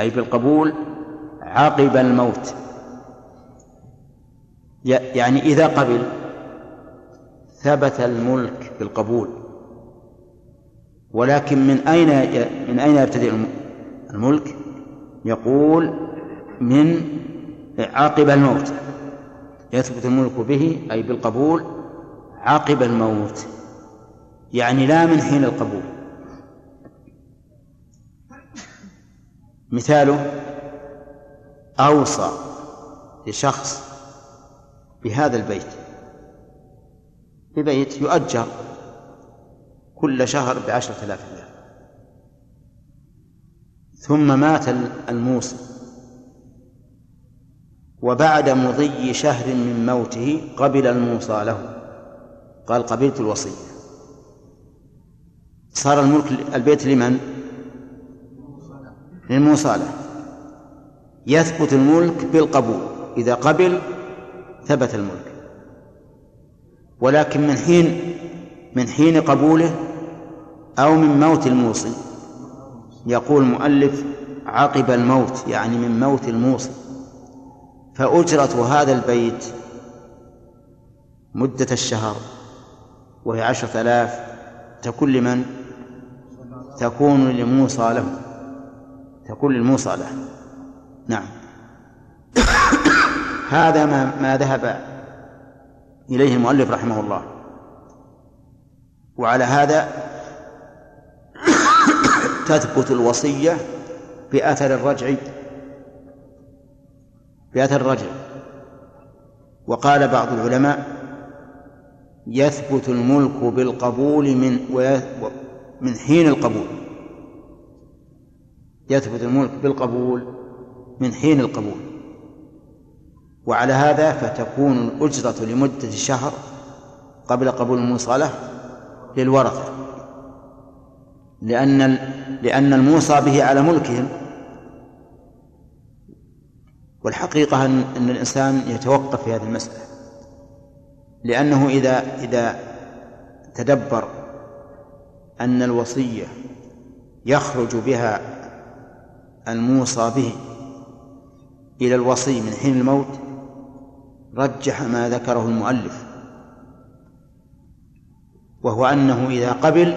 B: أي بالقبول عقب الموت. يعني إذا قبل ثبت الملك بالقبول. ولكن من أين من أين يبتدئ الملك؟ يقول من عقب الموت. يثبت الملك به أي بالقبول عقب الموت. يعني لا من حين القبول. مثاله أوصى لشخص بهذا البيت. ببيت يؤجر كل شهر بعشرة آلاف ريال. ثم مات الموصي. وبعد مضي شهر من موته قبل الموصى له. قال قبلت الوصية. صار الملك البيت لمن؟ للموصى له يثبت الملك بالقبول. إذا قبل ثبت الملك. ولكن من حين من حين قبوله أو من موت الموصي. يقول المؤلف عقب الموت يعني من موت الموصي. فأجرة هذا البيت مدة الشهر وهي عشرة آلاف تكون لمن؟ تكون لموصى له. تكون للموصى له. نعم. هذا ما ما ذهب إليه المؤلف رحمه الله. وعلى هذا تثبت الوصية بأثر الرجع. بأثر الرجع. وقال بعض العلماء يثبت الملك بالقبول من من حين القبول. يثبت الملك بالقبول من حين القبول. وعلى هذا فتكون الأجرة لمدة شهر قبل قبول الموصلة للورثة. لأن لأن الموصى به على ملكهم. والحقيقة أن أن الإنسان يتوقف في هذه المسألة. لأنه إذا إذا تدبر أن الوصية يخرج بها الموصى به إلى الوصي من حين الموت رجح ما ذكره المؤلف وهو أنه إذا قبل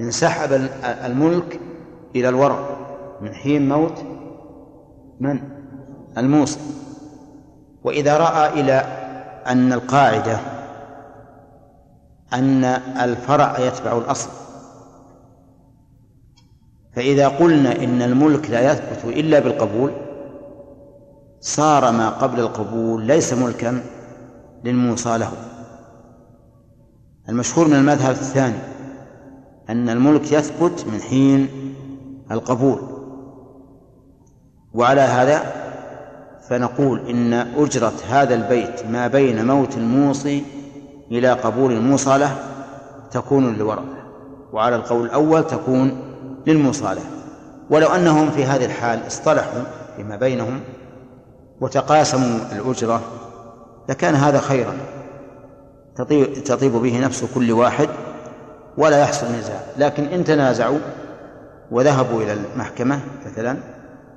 B: انسحب الملك إلى الورع من حين موت من؟ الموصي وإذا رأى إلى أن القاعدة أن الفرع يتبع الأصل فإذا قلنا إن الملك لا يثبت إلا بالقبول صار ما قبل القبول ليس ملكا للموصى له. المشهور من المذهب الثاني أن الملك يثبت من حين القبول. وعلى هذا فنقول إن أجرة هذا البيت ما بين موت الموصي إلى قبول الموصى له تكون للورثة وعلى القول الأول تكون للموصى له ولو أنهم في هذه الحال اصطلحوا فيما بينهم وتقاسموا الأجرة لكان هذا خيرا. تطيب به نفس كل واحد ولا يحصل نزاع. لكن إن تنازعوا وذهبوا إلى المحكمة مثلا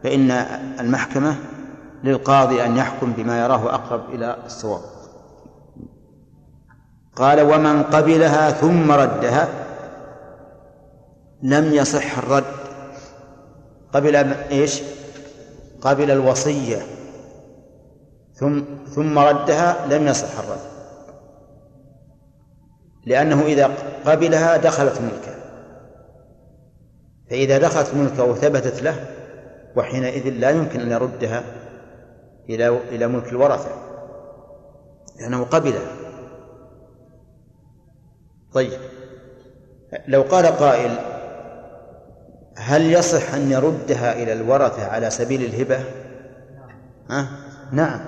B: فإن المحكمة للقاضي أن يحكم بما يراه أقرب إلى الصواب. قال ومن قبلها ثم ردها لم يصح الرد. قبل إيش؟ قبل الوصية. ثم ثم ردها لم يصح الرد. لأنه إذا قبلها دخلت ملكه. فإذا دخلت ملكه وثبتت له وحينئذ لا يمكن أن يردها إلى إلى ملك الورثة. لأنه قبلها. طيب. لو قال قائل هل يصح أن يردها إلى الورثة على سبيل الهبة؟ ها؟ نعم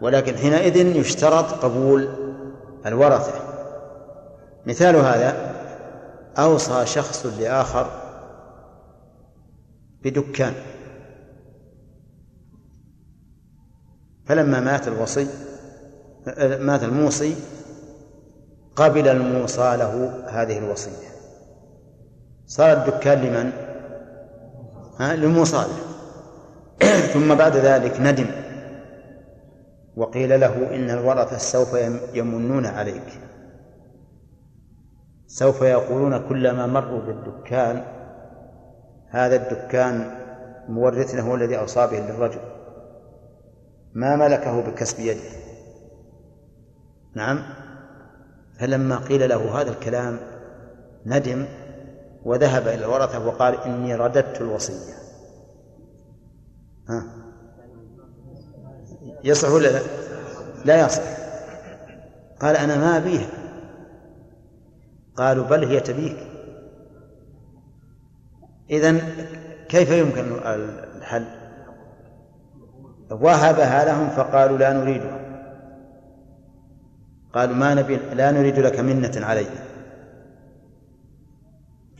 B: ولكن حينئذ يشترط قبول الورثة مثال هذا أوصى شخص لآخر بدكان فلما مات الوصي مات الموصي قبل الموصى له هذه الوصية صار الدكان لمن؟ له ثم بعد ذلك ندم. وقيل له إن الورثة سوف يمنون عليك. سوف يقولون كلما مروا بالدكان هذا الدكان مورثنا هو الذي أوصى به للرجل. ما ملكه بكسب يده. نعم. فلما قيل له هذا الكلام ندم. وذهب إلى الورثة وقال إني رددت الوصية. ها؟ يصح ولا لا؟ لا يصح. قال أنا ما أبيها. قالوا بل هي تبيك. إذن كيف يمكن الحل؟ وهبها لهم فقالوا لا نريدها قالوا ما نبي لا نريد لك منة علينا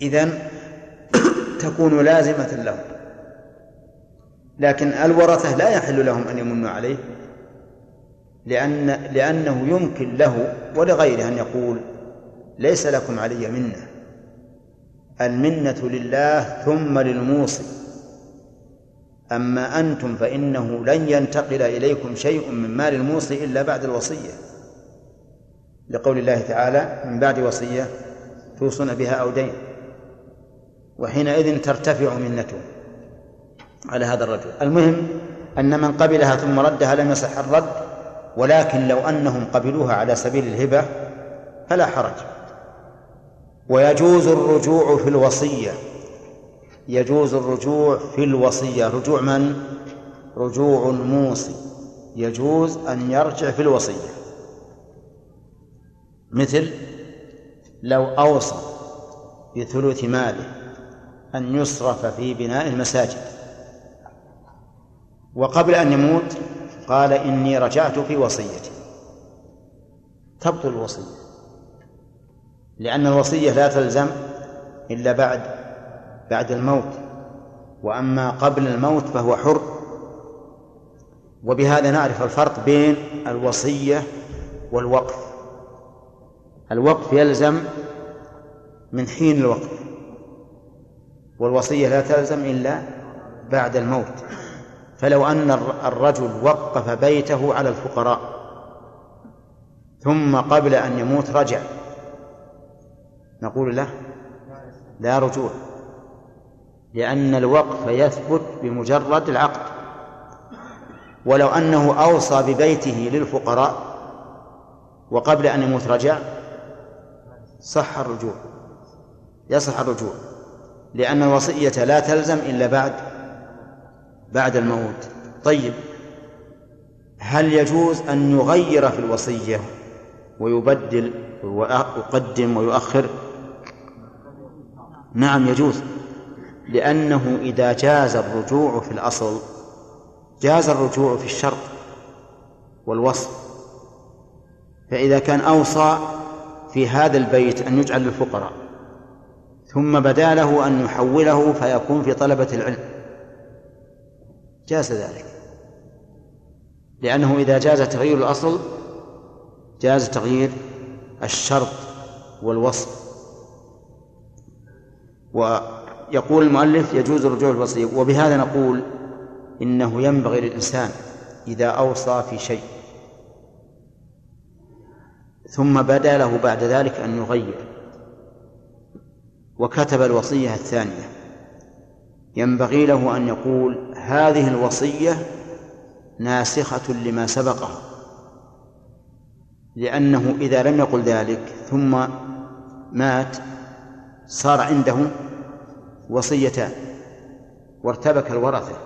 B: إذن تكون لازمة لهم. لكن الورثة لا يحل لهم أن يمنوا عليه لأن لأنه يمكن له ولغيره أن يقول ليس لكم علي منة. المنة لله ثم للموصي. أما أنتم فإنه لن ينتقل إليكم شيء من مال الموصي إلا بعد الوصية. لقول الله تعالى من بعد وصية توصون بها أو دين. وحينئذ ترتفع منته على هذا الرجل. المهم أن من قبلها ثم ردها لم يصح الرد ولكن لو أنهم قبلوها على سبيل الهبة فلا حرج. ويجوز الرجوع في الوصية. يجوز الرجوع في الوصية. رجوع من؟ رجوع الموصي. يجوز أن يرجع في الوصية. مثل لو أوصى بثلث ماله أن يصرف في بناء المساجد. وقبل أن يموت قال إني رجعت في وصيتي. تبطل الوصية. لأن الوصية لا تلزم إلا بعد بعد الموت. وأما قبل الموت فهو حر. وبهذا نعرف الفرق بين الوصية والوقف. الوقف يلزم من حين الوقف. والوصية لا تلزم إلا بعد الموت. فلو أن الرجل وقف بيته على الفقراء ثم قبل أن يموت رجع. نقول له لا رجوع لأن الوقف يثبت بمجرد العقد. ولو أنه أوصى ببيته للفقراء وقبل أن يموت رجع صح الرجوع يصح الرجوع. لأن الوصية لا تلزم إلا بعد بعد الموت. طيب هل يجوز أن يغير في الوصية ويبدل ويقدم ويؤخر؟ نعم يجوز لأنه إذا جاز الرجوع في الأصل جاز الرجوع في الشرط والوصف. فإذا كان أوصى في هذا البيت أن يجعل للفقراء ثم بدا له أن يحوله فيكون في طلبة العلم. جاز ذلك. لأنه إذا جاز تغيير الأصل جاز تغيير الشرط والوصف. ويقول المؤلف يجوز الرجوع الوصية وبهذا نقول إنه ينبغي للإنسان إذا أوصى في شيء. ثم بدا له بعد ذلك أن يغير. وكتب الوصية الثانية. ينبغي له أن يقول هذه الوصية ناسخة لما سبقها لأنه إذا لم يقل ذلك ثم مات صار عنده وصيتان وارتبك الورثة.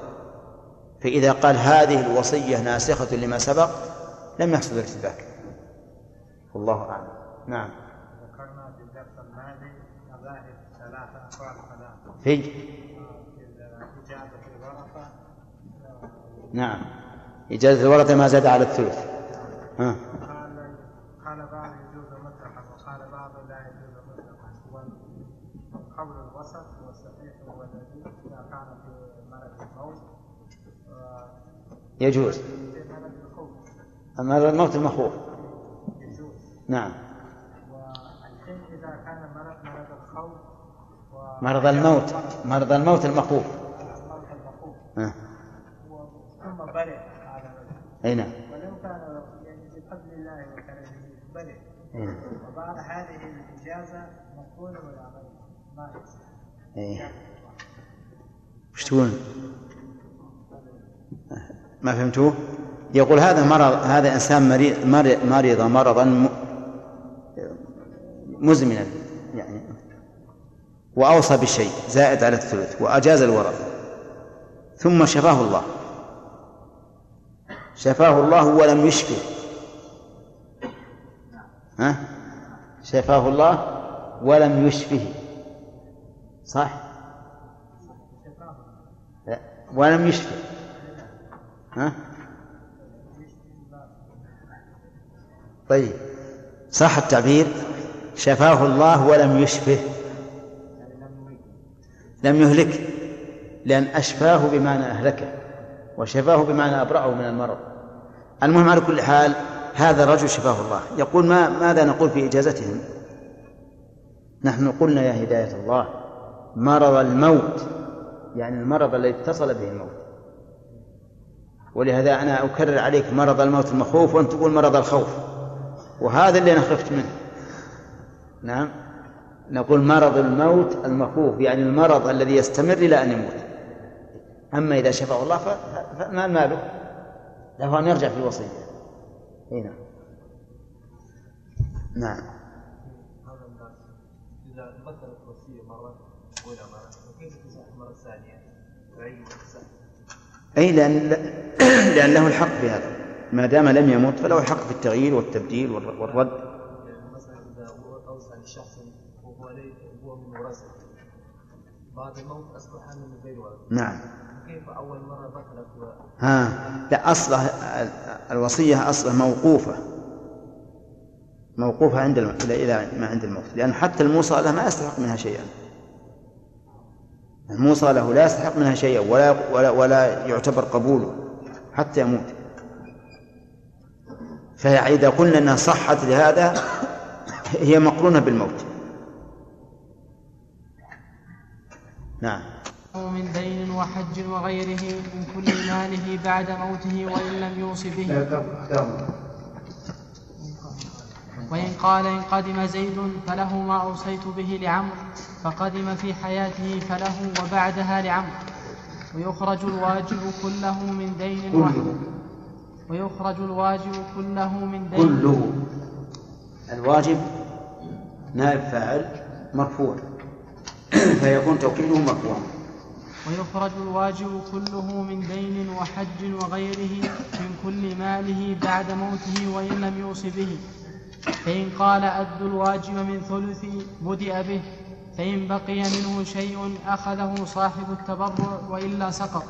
B: فإذا قال هذه الوصية ناسخة لما سبق لم يحصل ارتباك والله أعلم. نعم
D: ذكرنا في الدرس الماضي مذاهب ثلاثة أقوال ثلاثة
B: في نعم. إجازة الورثة ما زاد على الثلث. ها.
D: قال بعض يجوز. مطلقا وقال بعض لا يجوز مطلقا والقول الوسط والصحيح هو الذي إذا كان في مرض الموت
B: يجوز
D: مرض
B: الموت المخوف.
D: يجوز
B: نعم
D: والحين إذا كان مرض مرض الخوف و-
B: مرض الموت مرض الموت المخوف.
D: و- ثم برئ
B: أي نعم
D: ولو كان يعني بفضل الله وكرمه برئ. وبعد هذه الإجازة مقبولة ولا ما
B: إيه. وش تقولون؟ ما فهمتوه؟ يقول هذا مرض هذا إنسان مريض مرض مرض مرضا مزمنا وأوصى بشيء زائد على الثلث وأجاز الورثه ثم شفاه الله. شفاه الله ولم يشفه. ها؟ شفاه الله ولم يشفه. صح؟ ولم يشفه. ها؟ طيب. صح التعبير. شفاه الله ولم يشفه. لم يهلكه لأن أشفاه بمعنى أهلكه وشفاه بمعنى أبرأه من المرض. المهم على كل حال هذا الرجل شفاه الله. يقول ما ماذا نقول في إجازتهم؟ نحن قلنا يا هداية الله مرض الموت يعني المرض الذي اتصل به الموت. ولهذا أنا أكرر عليك مرض الموت المخوف وأنت تقول مرض الخوف. وهذا اللي أنا خفت منه. نعم. نقول مرض الموت المخوف يعني المرض الذي يستمر إلى أن يموت. أما إذا شفاه الله فما ماله؟ له أن يرجع في الوصية هنا نعم.
E: إذا وصية مرة تصح
B: أي لأن لأن له الحق في هذا. ما دام لم يمت فله الحق في التغيير والتبديل والر- والرد
E: يعني مثلا إذا هو أوصى لشخص وهو لي هو من ورثته بعد الموت أصبح من غير ورثة
B: نعم.
E: كيف أول مرة مثلت و...
B: ها لا أصله الوصية أصله موقوفة. موقوفة عند الم... إلى ما عند الموت. لأن حتى الموصى له ما يستحق منها شيئا. الموصى له لا يستحق منها شيئا ولا ولا ولا يعتبر قبوله حتى يموت. فإذا قلنا أنها صحت لهذا هي مقرونة بالموت. نعم.
A: من دين وحج وغيره من كل ماله بعد موته وإن لم يوص به. وإن قال إن قدم زيد فله ما أوصيت به لعمرو فقدم في حياته فله وبعدها لعمرو. ويخرج الواجب كله من دين واحد. ويخرج الواجب كله من دين
B: كله. الواجب نائب فاعل مرفوع. فيكون توكيده مرفوعا
A: ويخرج الواجب كله من دين وحج وغيره من كل ماله بعد موته وإن لم يوص به. فإن قال أد الواجب من ثلث بدأ به. فإن بقي منه شيء أخذه صاحب التبرع وإلا سقط.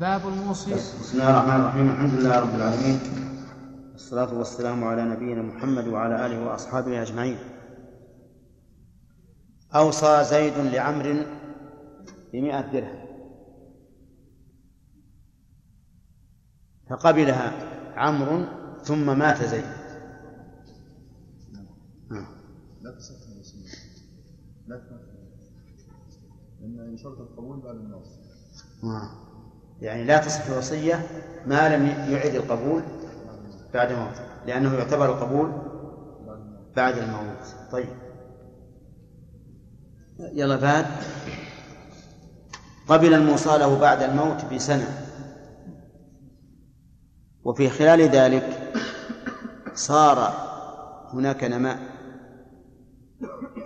A: باب الموصي.
B: بسم الله الرحمن الرحيم. الحمد لله رب العالمين. والصلاة والسلام على نبينا محمد وعلى آله وأصحابه أجمعين. أوصى زيد لعمر بمئة درهم. فقبلها عمرو ثم مات زيد.
F: لا تصح الوصية لا لأن شرط القبول بعد الموت
B: آه. يعني لا تصح الوصية ما لم يعد القبول بعد موته لأنه يعتبر القبول بعد الموت. طيب. يلا بعد. قبل الموصى له بعد الموت بسنة. وفي خلال ذلك صار هناك نماء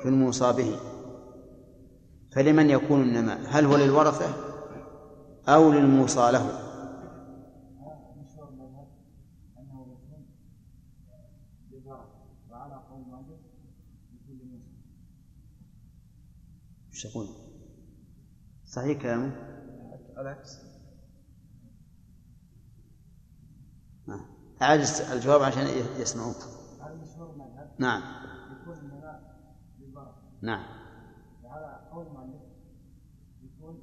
B: في الموصى به. فلمن يكون النماء؟ هل هو للورثة أو للموصى له؟ إيش تقول؟ صحيح كلامه؟
C: العكس
B: نعم. أعد الجواب عشان يسمعوك نعم.
D: يكون
B: نعم.
D: وهذا قول مالك يكون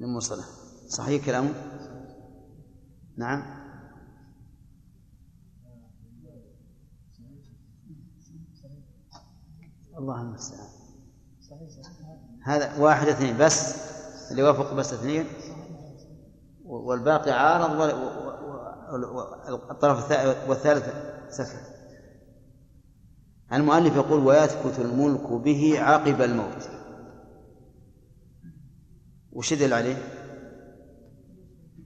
B: للمصلة صحيح كلامه؟ نعم. الله المستعان هذا واحد اثنين بس اللي وافق بس اثنين. والباقي عارض والطرف الثالث والثالث سفه. المؤلف يقول ويثبت الملك به عقب الموت. وش يدل عليه؟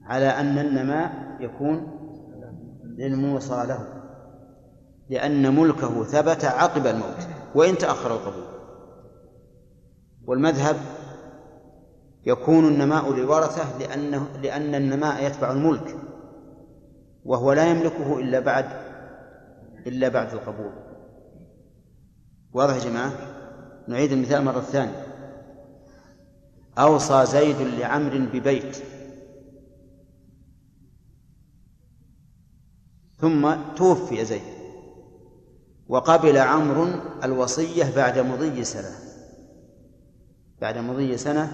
B: على أن النماء يكون للموصى له لأن ملكه ثبت عقب الموت. وإن تأخر القبول. والمذهب يكون النماء للورثة لأنه لأن النماء يتبع الملك وهو لا يملكه إلا بعد إلا بعد القبول. واضح يا جماعة؟ نعيد المثال مرة ثانية. أوصى زيد لعمر ببيت. ثم توفي زيد. وقبل عمرو الوصية بعد مضي سنة. بعد مضي سنة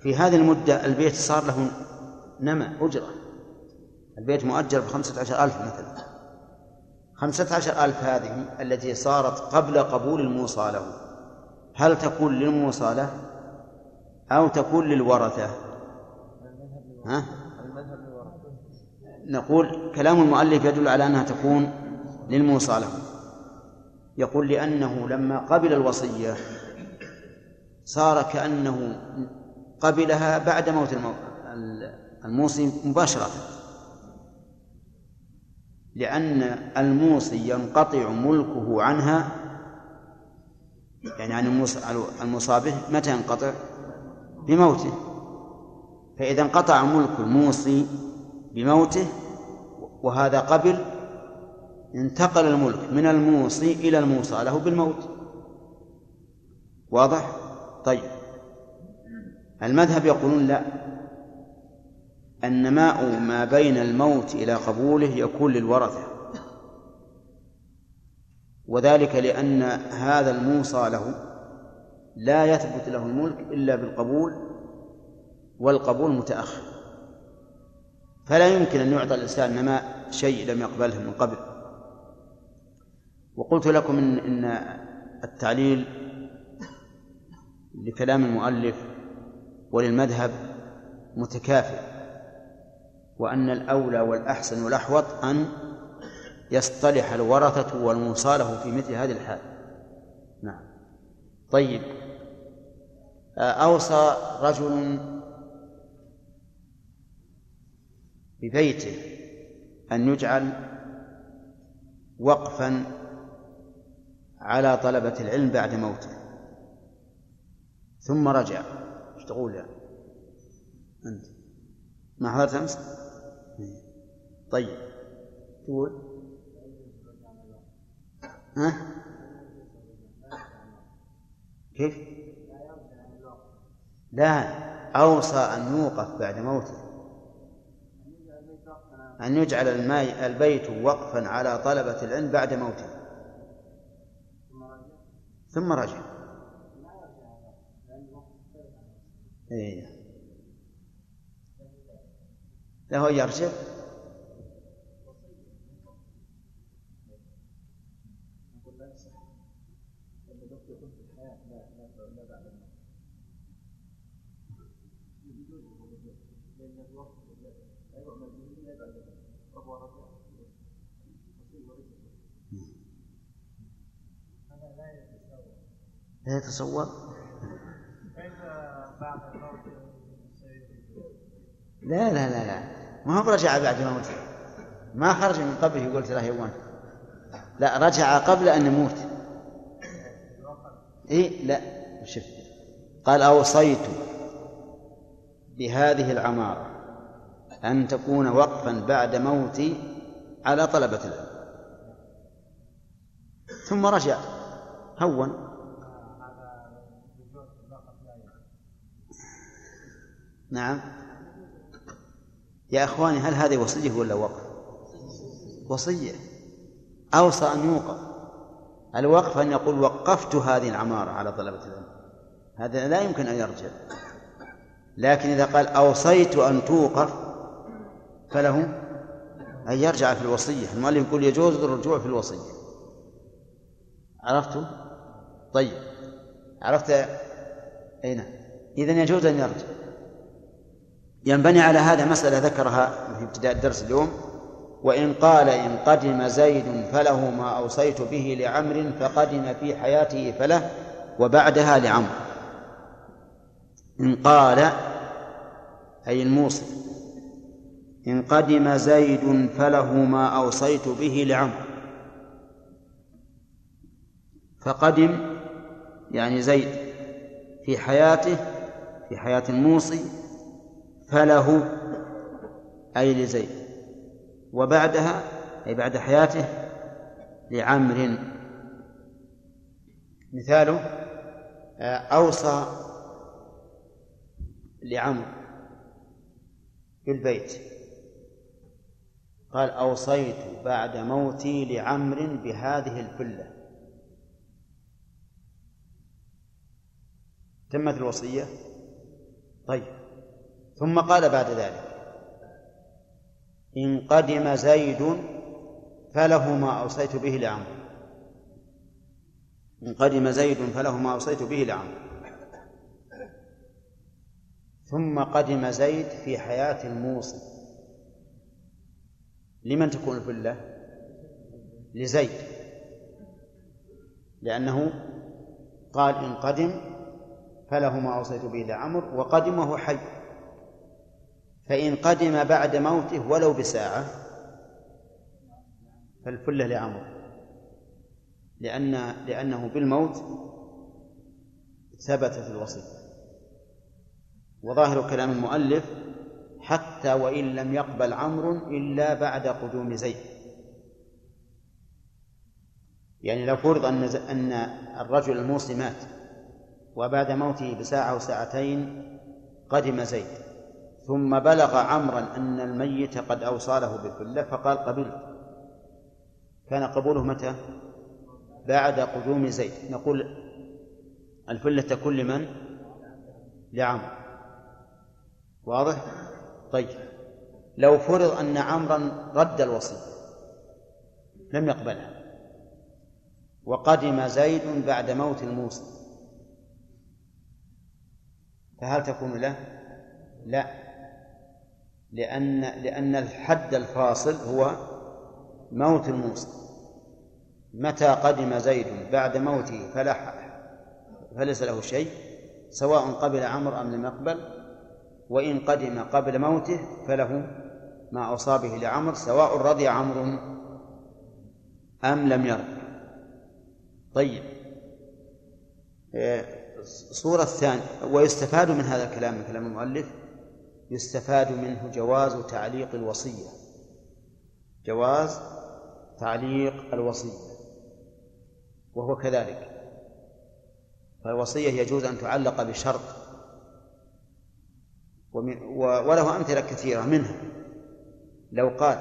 B: في هذه المدة البيت صار له نمى أجرة. البيت مؤجر بخمسة عشر ألف مثلا. خمسة عشر ألف هذه التي صارت قبل قبول الموصى له. هل تكون للموصى له أو تكون للورثة؟ ها؟ نقول كلام المؤلف يدل على أنها تكون للموصى له. يقول لأنه لما قبل الوصية صار كأنه قبلها بعد موت الموصي مباشرة لأن الموصي ينقطع ملكه عنها يعني عن المصابه متى ينقطع؟ بموته فإذا انقطع ملك الموصي بموته وهذا قبل انتقل الملك من الموصي إلى الموصى له بالموت. واضح؟ طيب. المذهب يقولون لا. النماء ما بين الموت إلى قبوله يكون للورثة. وذلك لأن هذا الموصى له لا يثبت له الملك إلا بالقبول والقبول متأخر. فلا يمكن أن يعطى الإنسان نماء شيء لم يقبله من قبل. وقلت لكم إن, إن التعليل لكلام المؤلف وللمذهب متكافئ وأن الأولى والأحسن والأحوط أن يصطلح الورثة والموصاله في مثل هذه الحال. نعم. طيب. أوصى رجل ببيته أن يجعل وقفا على طلبة العلم بعد موته. ثم رجع. إيش تقول يا أنت؟ ما حضرت أمس؟ طيب. تقول؟ ها؟ كيف؟ لا. أوصى أن يوقف بعد موته. أن يجعل البيت وقفا على طلبة العلم بعد موته. ثم رجع إيه. له يرجع لا يتصور؟ لا لا لا لا. ما هو رجع بعد موته. ما خرج من قبره يقول ترى يوم لا رجع قبل أن يموت. إيه؟ لا. شوف. قال أوصيت بهذه العمارة أن تكون وقفا بعد موتي على طلبة العلم. ثم رجع هون. نعم. يا إخواني هل هذه وصية ولا وقف؟ وصية. أوصى أن يوقف. الوقف أن يقول وقفت هذه العمارة على طلبة العلم. هذا لا يمكن أن يرجع. لكن إذا قال أوصيت أن توقف فله أن يرجع في الوصية. المؤلف يقول يجوز الرجوع في الوصية. عرفتم؟ طيب. عرفت؟ اين اذا يجوز أن يرجع. ينبني على هذا مسألة ذكرها في ابتداء الدرس اليوم وإن قال إن قدم زيد فله ما أوصيت به لعمر فقدم في حياته فله وبعدها لعمر. إن قال أي الموصي إن قدم زيد فله ما أوصيت به لعمر. فقدم يعني زيد في حياته في حياة الموصي فله أي لزيد. وبعدها أي بعد حياته لعمر. مثاله آه، أوصى لعمر بالبيت قال أوصيت بعد موتي لعمر بهذه الفلة. تمت الوصية؟ طيب. ثم قال بعد ذلك إن قدم زيد فله ما أوصيت به لعمرو. إن قدم زيد فله ما أوصيت به لعمرو. ثم قدم زيد في حياة الموصي لمن تكون الفلة؟ لزيد. لأنه قال إن قدم فله ما أوصيت به لعمر وقدم وهو حي. فإن قدم بعد موته ولو بساعة فالفلة لعمر لأن لأنه بالموت ثبتت الوصية. وظاهر كلام المؤلف حتى وإن لم يقبل عمرو إلا بعد قدوم زيد. يعني لو فرض أن أن الرجل الموصي مات وبعد موته بساعة أو ساعتين قدم زيد. ثم بلغ عمرا أن الميت قد أوصى له بالفلة فقال قبلت كان قبوله متى؟ بعد قدوم زيد نقول الفلة تكون لمن؟ لعمر واضح؟ طيب لو فرض أن عمرا رد الوصية لم يقبلها وقدم زيد بعد موت الموصي فهل تكون له؟ لا لأن لأن الحد الفاصل هو موت الموصى متى قدم زيد بعد موته فلا فليس له شيء سواء قبل عمر أم لم يقبل وإن قدم قبل موته فله ما أوصى به لعمر سواء رضي عمرو أم لم يرضى طيب. الصورة الثانية ويستفاد من هذا الكلام من كلام المؤلف يستفاد منه جواز تعليق الوصية. جواز تعليق الوصية. وهو كذلك. فالوصية يجوز أن تعلق بشرط. ومن وله أمثلة كثيرة منها. لو قال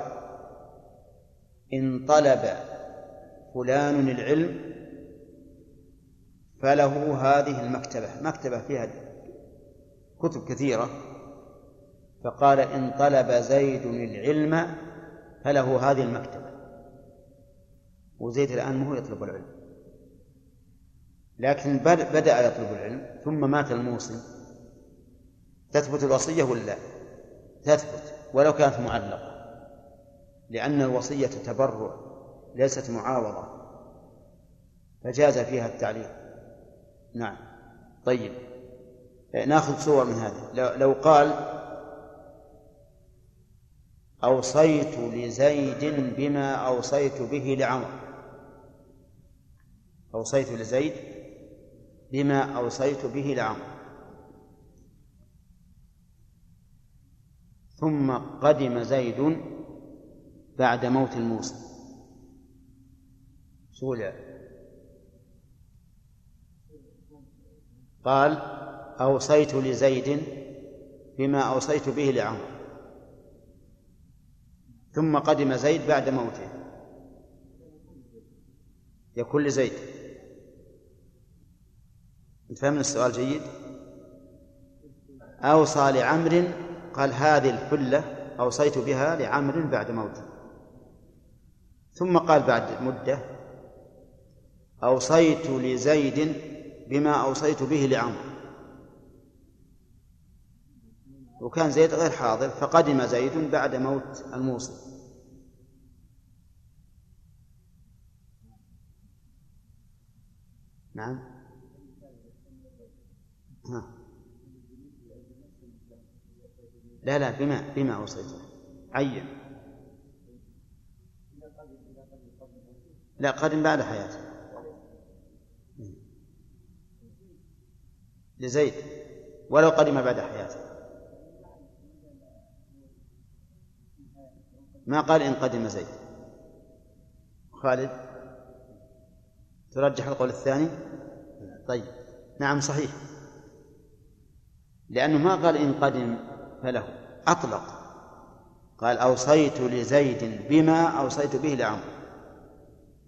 B: إن طلب فلان العلم فله هذه المكتبة. مكتبة فيها كتب كثيرة. فقال إن طلب زيد العلم فله هذه المكتبة. وزيد الآن مو يطلب العلم. لكن بدأ يطلب العلم ثم مات الموصي. تثبت الوصية ولا لا؟ تثبت ولو كانت معلقة. لأن الوصية تبرع ليست معاوضة. فجاز فيها التعليق. نعم. طيب. ناخذ صور من هذا. لو قال أوصيت لزيد بما أوصيت به لعمر. أوصيت لزيد بما أوصيت به لعمر. ثم قدم زيد بعد موت الموصي شو قال أوصيت لزيد بما أوصيت به لعمر. ثم قدم زيد بعد موته. يكون لزيد. أنت فهمنا السؤال جيد؟ أوصى لعمر قال هذه الحلة أوصيت بها لعمر بعد موته. ثم قال بعد مدة أوصيت لزيد بما أوصيت به لعمر. وكان زيد غير حاضر فقدم زيد بعد موت الموصي. نعم. ها. لا لا بما بما أوصيته عين. لا قدم بعد حياته. لزيد ولو قدم بعد حياته. ما قال إن قدم زيد. خالد ترجح القول الثاني؟ طيب. نعم صحيح. لأنه ما قال إن قدم فله أطلق. قال أوصيت لزيد بما أوصيت به لعمر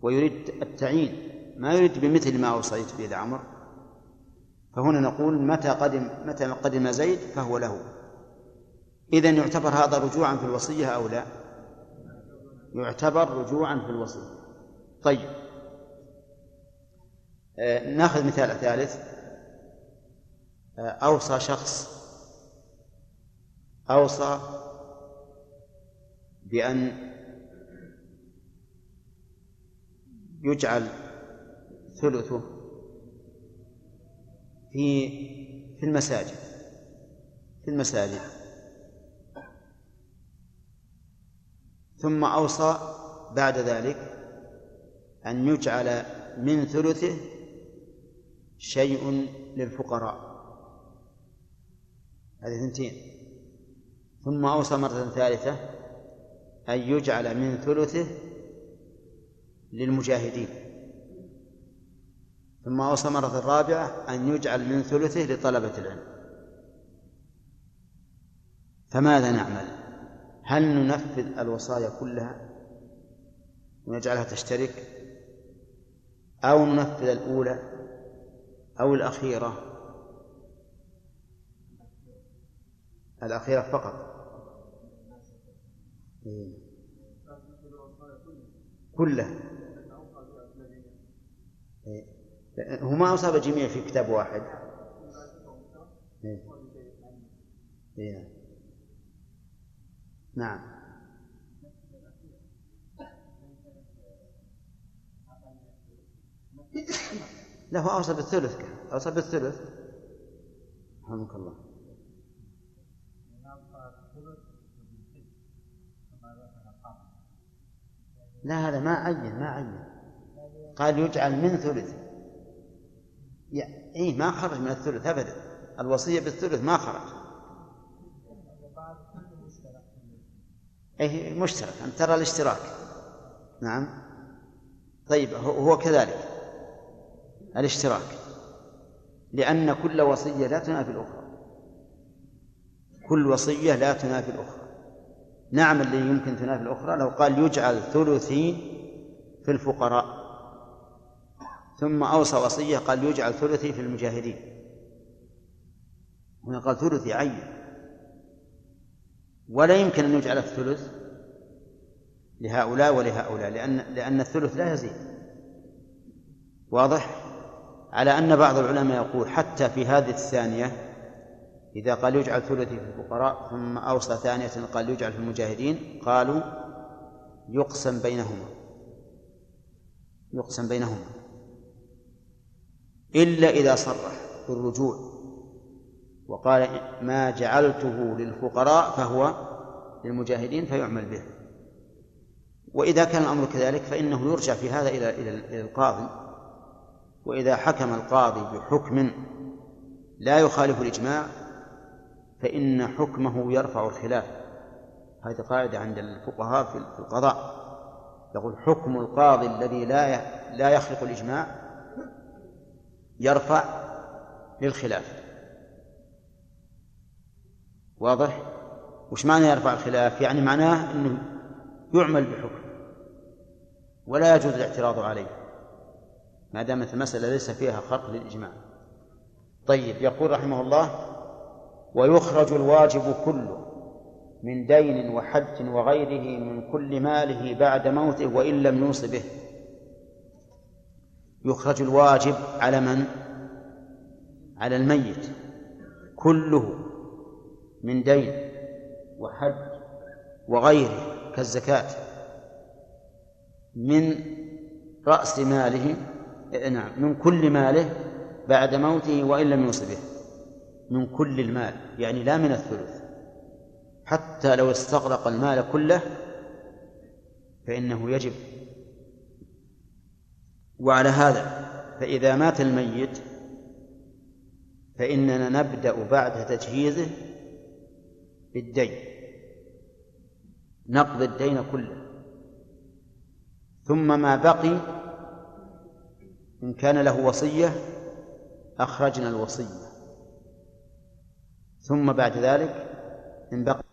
B: ويريد التعيين. ما يريد بمثل ما أوصيت به لعمر فهنا نقول متى قدم متى قدم زيد فهو له. إذا يعتبر هذا رجوعا في الوصية أو لا؟ يعتبر رجوعا في الوصية طيب. آه ناخذ مثال ثالث. آه أوصى شخص أوصى بأن يجعل ثلثه في في المساجد في المساجد. ثم أوصى بعد ذلك أن يجعل من ثلثه شيء للفقراء. هذه ثنتين. ثم أوصى مرة ثالثة أن يجعل من ثلثه للمجاهدين. ثم أوصى مرة رابعة أن يجعل من ثلثه لطلبة العلم. فماذا نعمل؟ هل ننفذ الوصايا كلها ونجعلها تشترك؟ أو ننفذ الأولى أو الأخيرة؟ الأخيرة فقط. كلها. هو ما أصاب الجميع في كتاب واحد. إيه. نعم. له أوصى بالثلث أوصى بالثلث. رحمك الله. لا هذا ما عين ما عين. قال يجعل من ثلث. إيه ما خرج من الثلث أبدا. الوصية بالثلث ما خرج. أي مشترك. أن ترى الاشتراك. نعم. طيب هو كذلك. الاشتراك. لأن كل وصية لا تنافي الأخرى. كل وصية لا تنافي الأخرى. نعم اللي يمكن تنافي الأخرى. لو قال يجعل ثلثي في الفقراء. ثم أوصى وصية قال يجعل ثلثي في المجاهدين. هنا قال ثلثي عين. ولا يمكن أن يجعل الثلث لهؤلاء ولهؤلاء لأن لأن الثلث لا يزيد. واضح؟ على أن بعض العلماء يقول حتى في هذه الثانية إذا قال يجعل ثلثي في الفقراء ثم أوصى ثانية قال يجعل في المجاهدين قالوا يقسم بينهما. يقسم بينهما. إلا إذا صرح بالرجوع وقال ما جعلته للفقراء فهو للمجاهدين فيعمل به. وإذا كان الأمر كذلك فإنه يرجع في هذا إلى إلى القاضي. وإذا حكم القاضي بحكم لا يخالف الإجماع فإن حكمه يرفع الخلاف. هذه قاعدة عند الفقهاء في القضاء. يقول حكم القاضي الذي لا لا يخلق الإجماع يرفع للخلاف. واضح؟ وش معنى يرفع الخلاف؟ يعني معناه أنه يعمل بحكم ولا يجوز الاعتراض عليه ما دامت المسألة ليس فيها خرق للإجماع طيب يقول رحمه الله ويخرج الواجب كله من دين وحج وغيره من كل ماله بعد موته وإن لم يوص به يخرج الواجب على من؟ على الميت كله من دين وحج وغيره كالزكاة من رأس ماله نعم من كل ماله بعد موته وإن لم يوص به. من كل المال يعني لا من الثلث. حتى لو استغرق المال كله فإنه يجب. وعلى هذا فإذا مات الميت فإننا نبدأ بعد تجهيزه بالدين. نقضي الدين كله. ثم ما بقي إن كان له وصية أخرجنا الوصية. ثم بعد ذلك إن بقي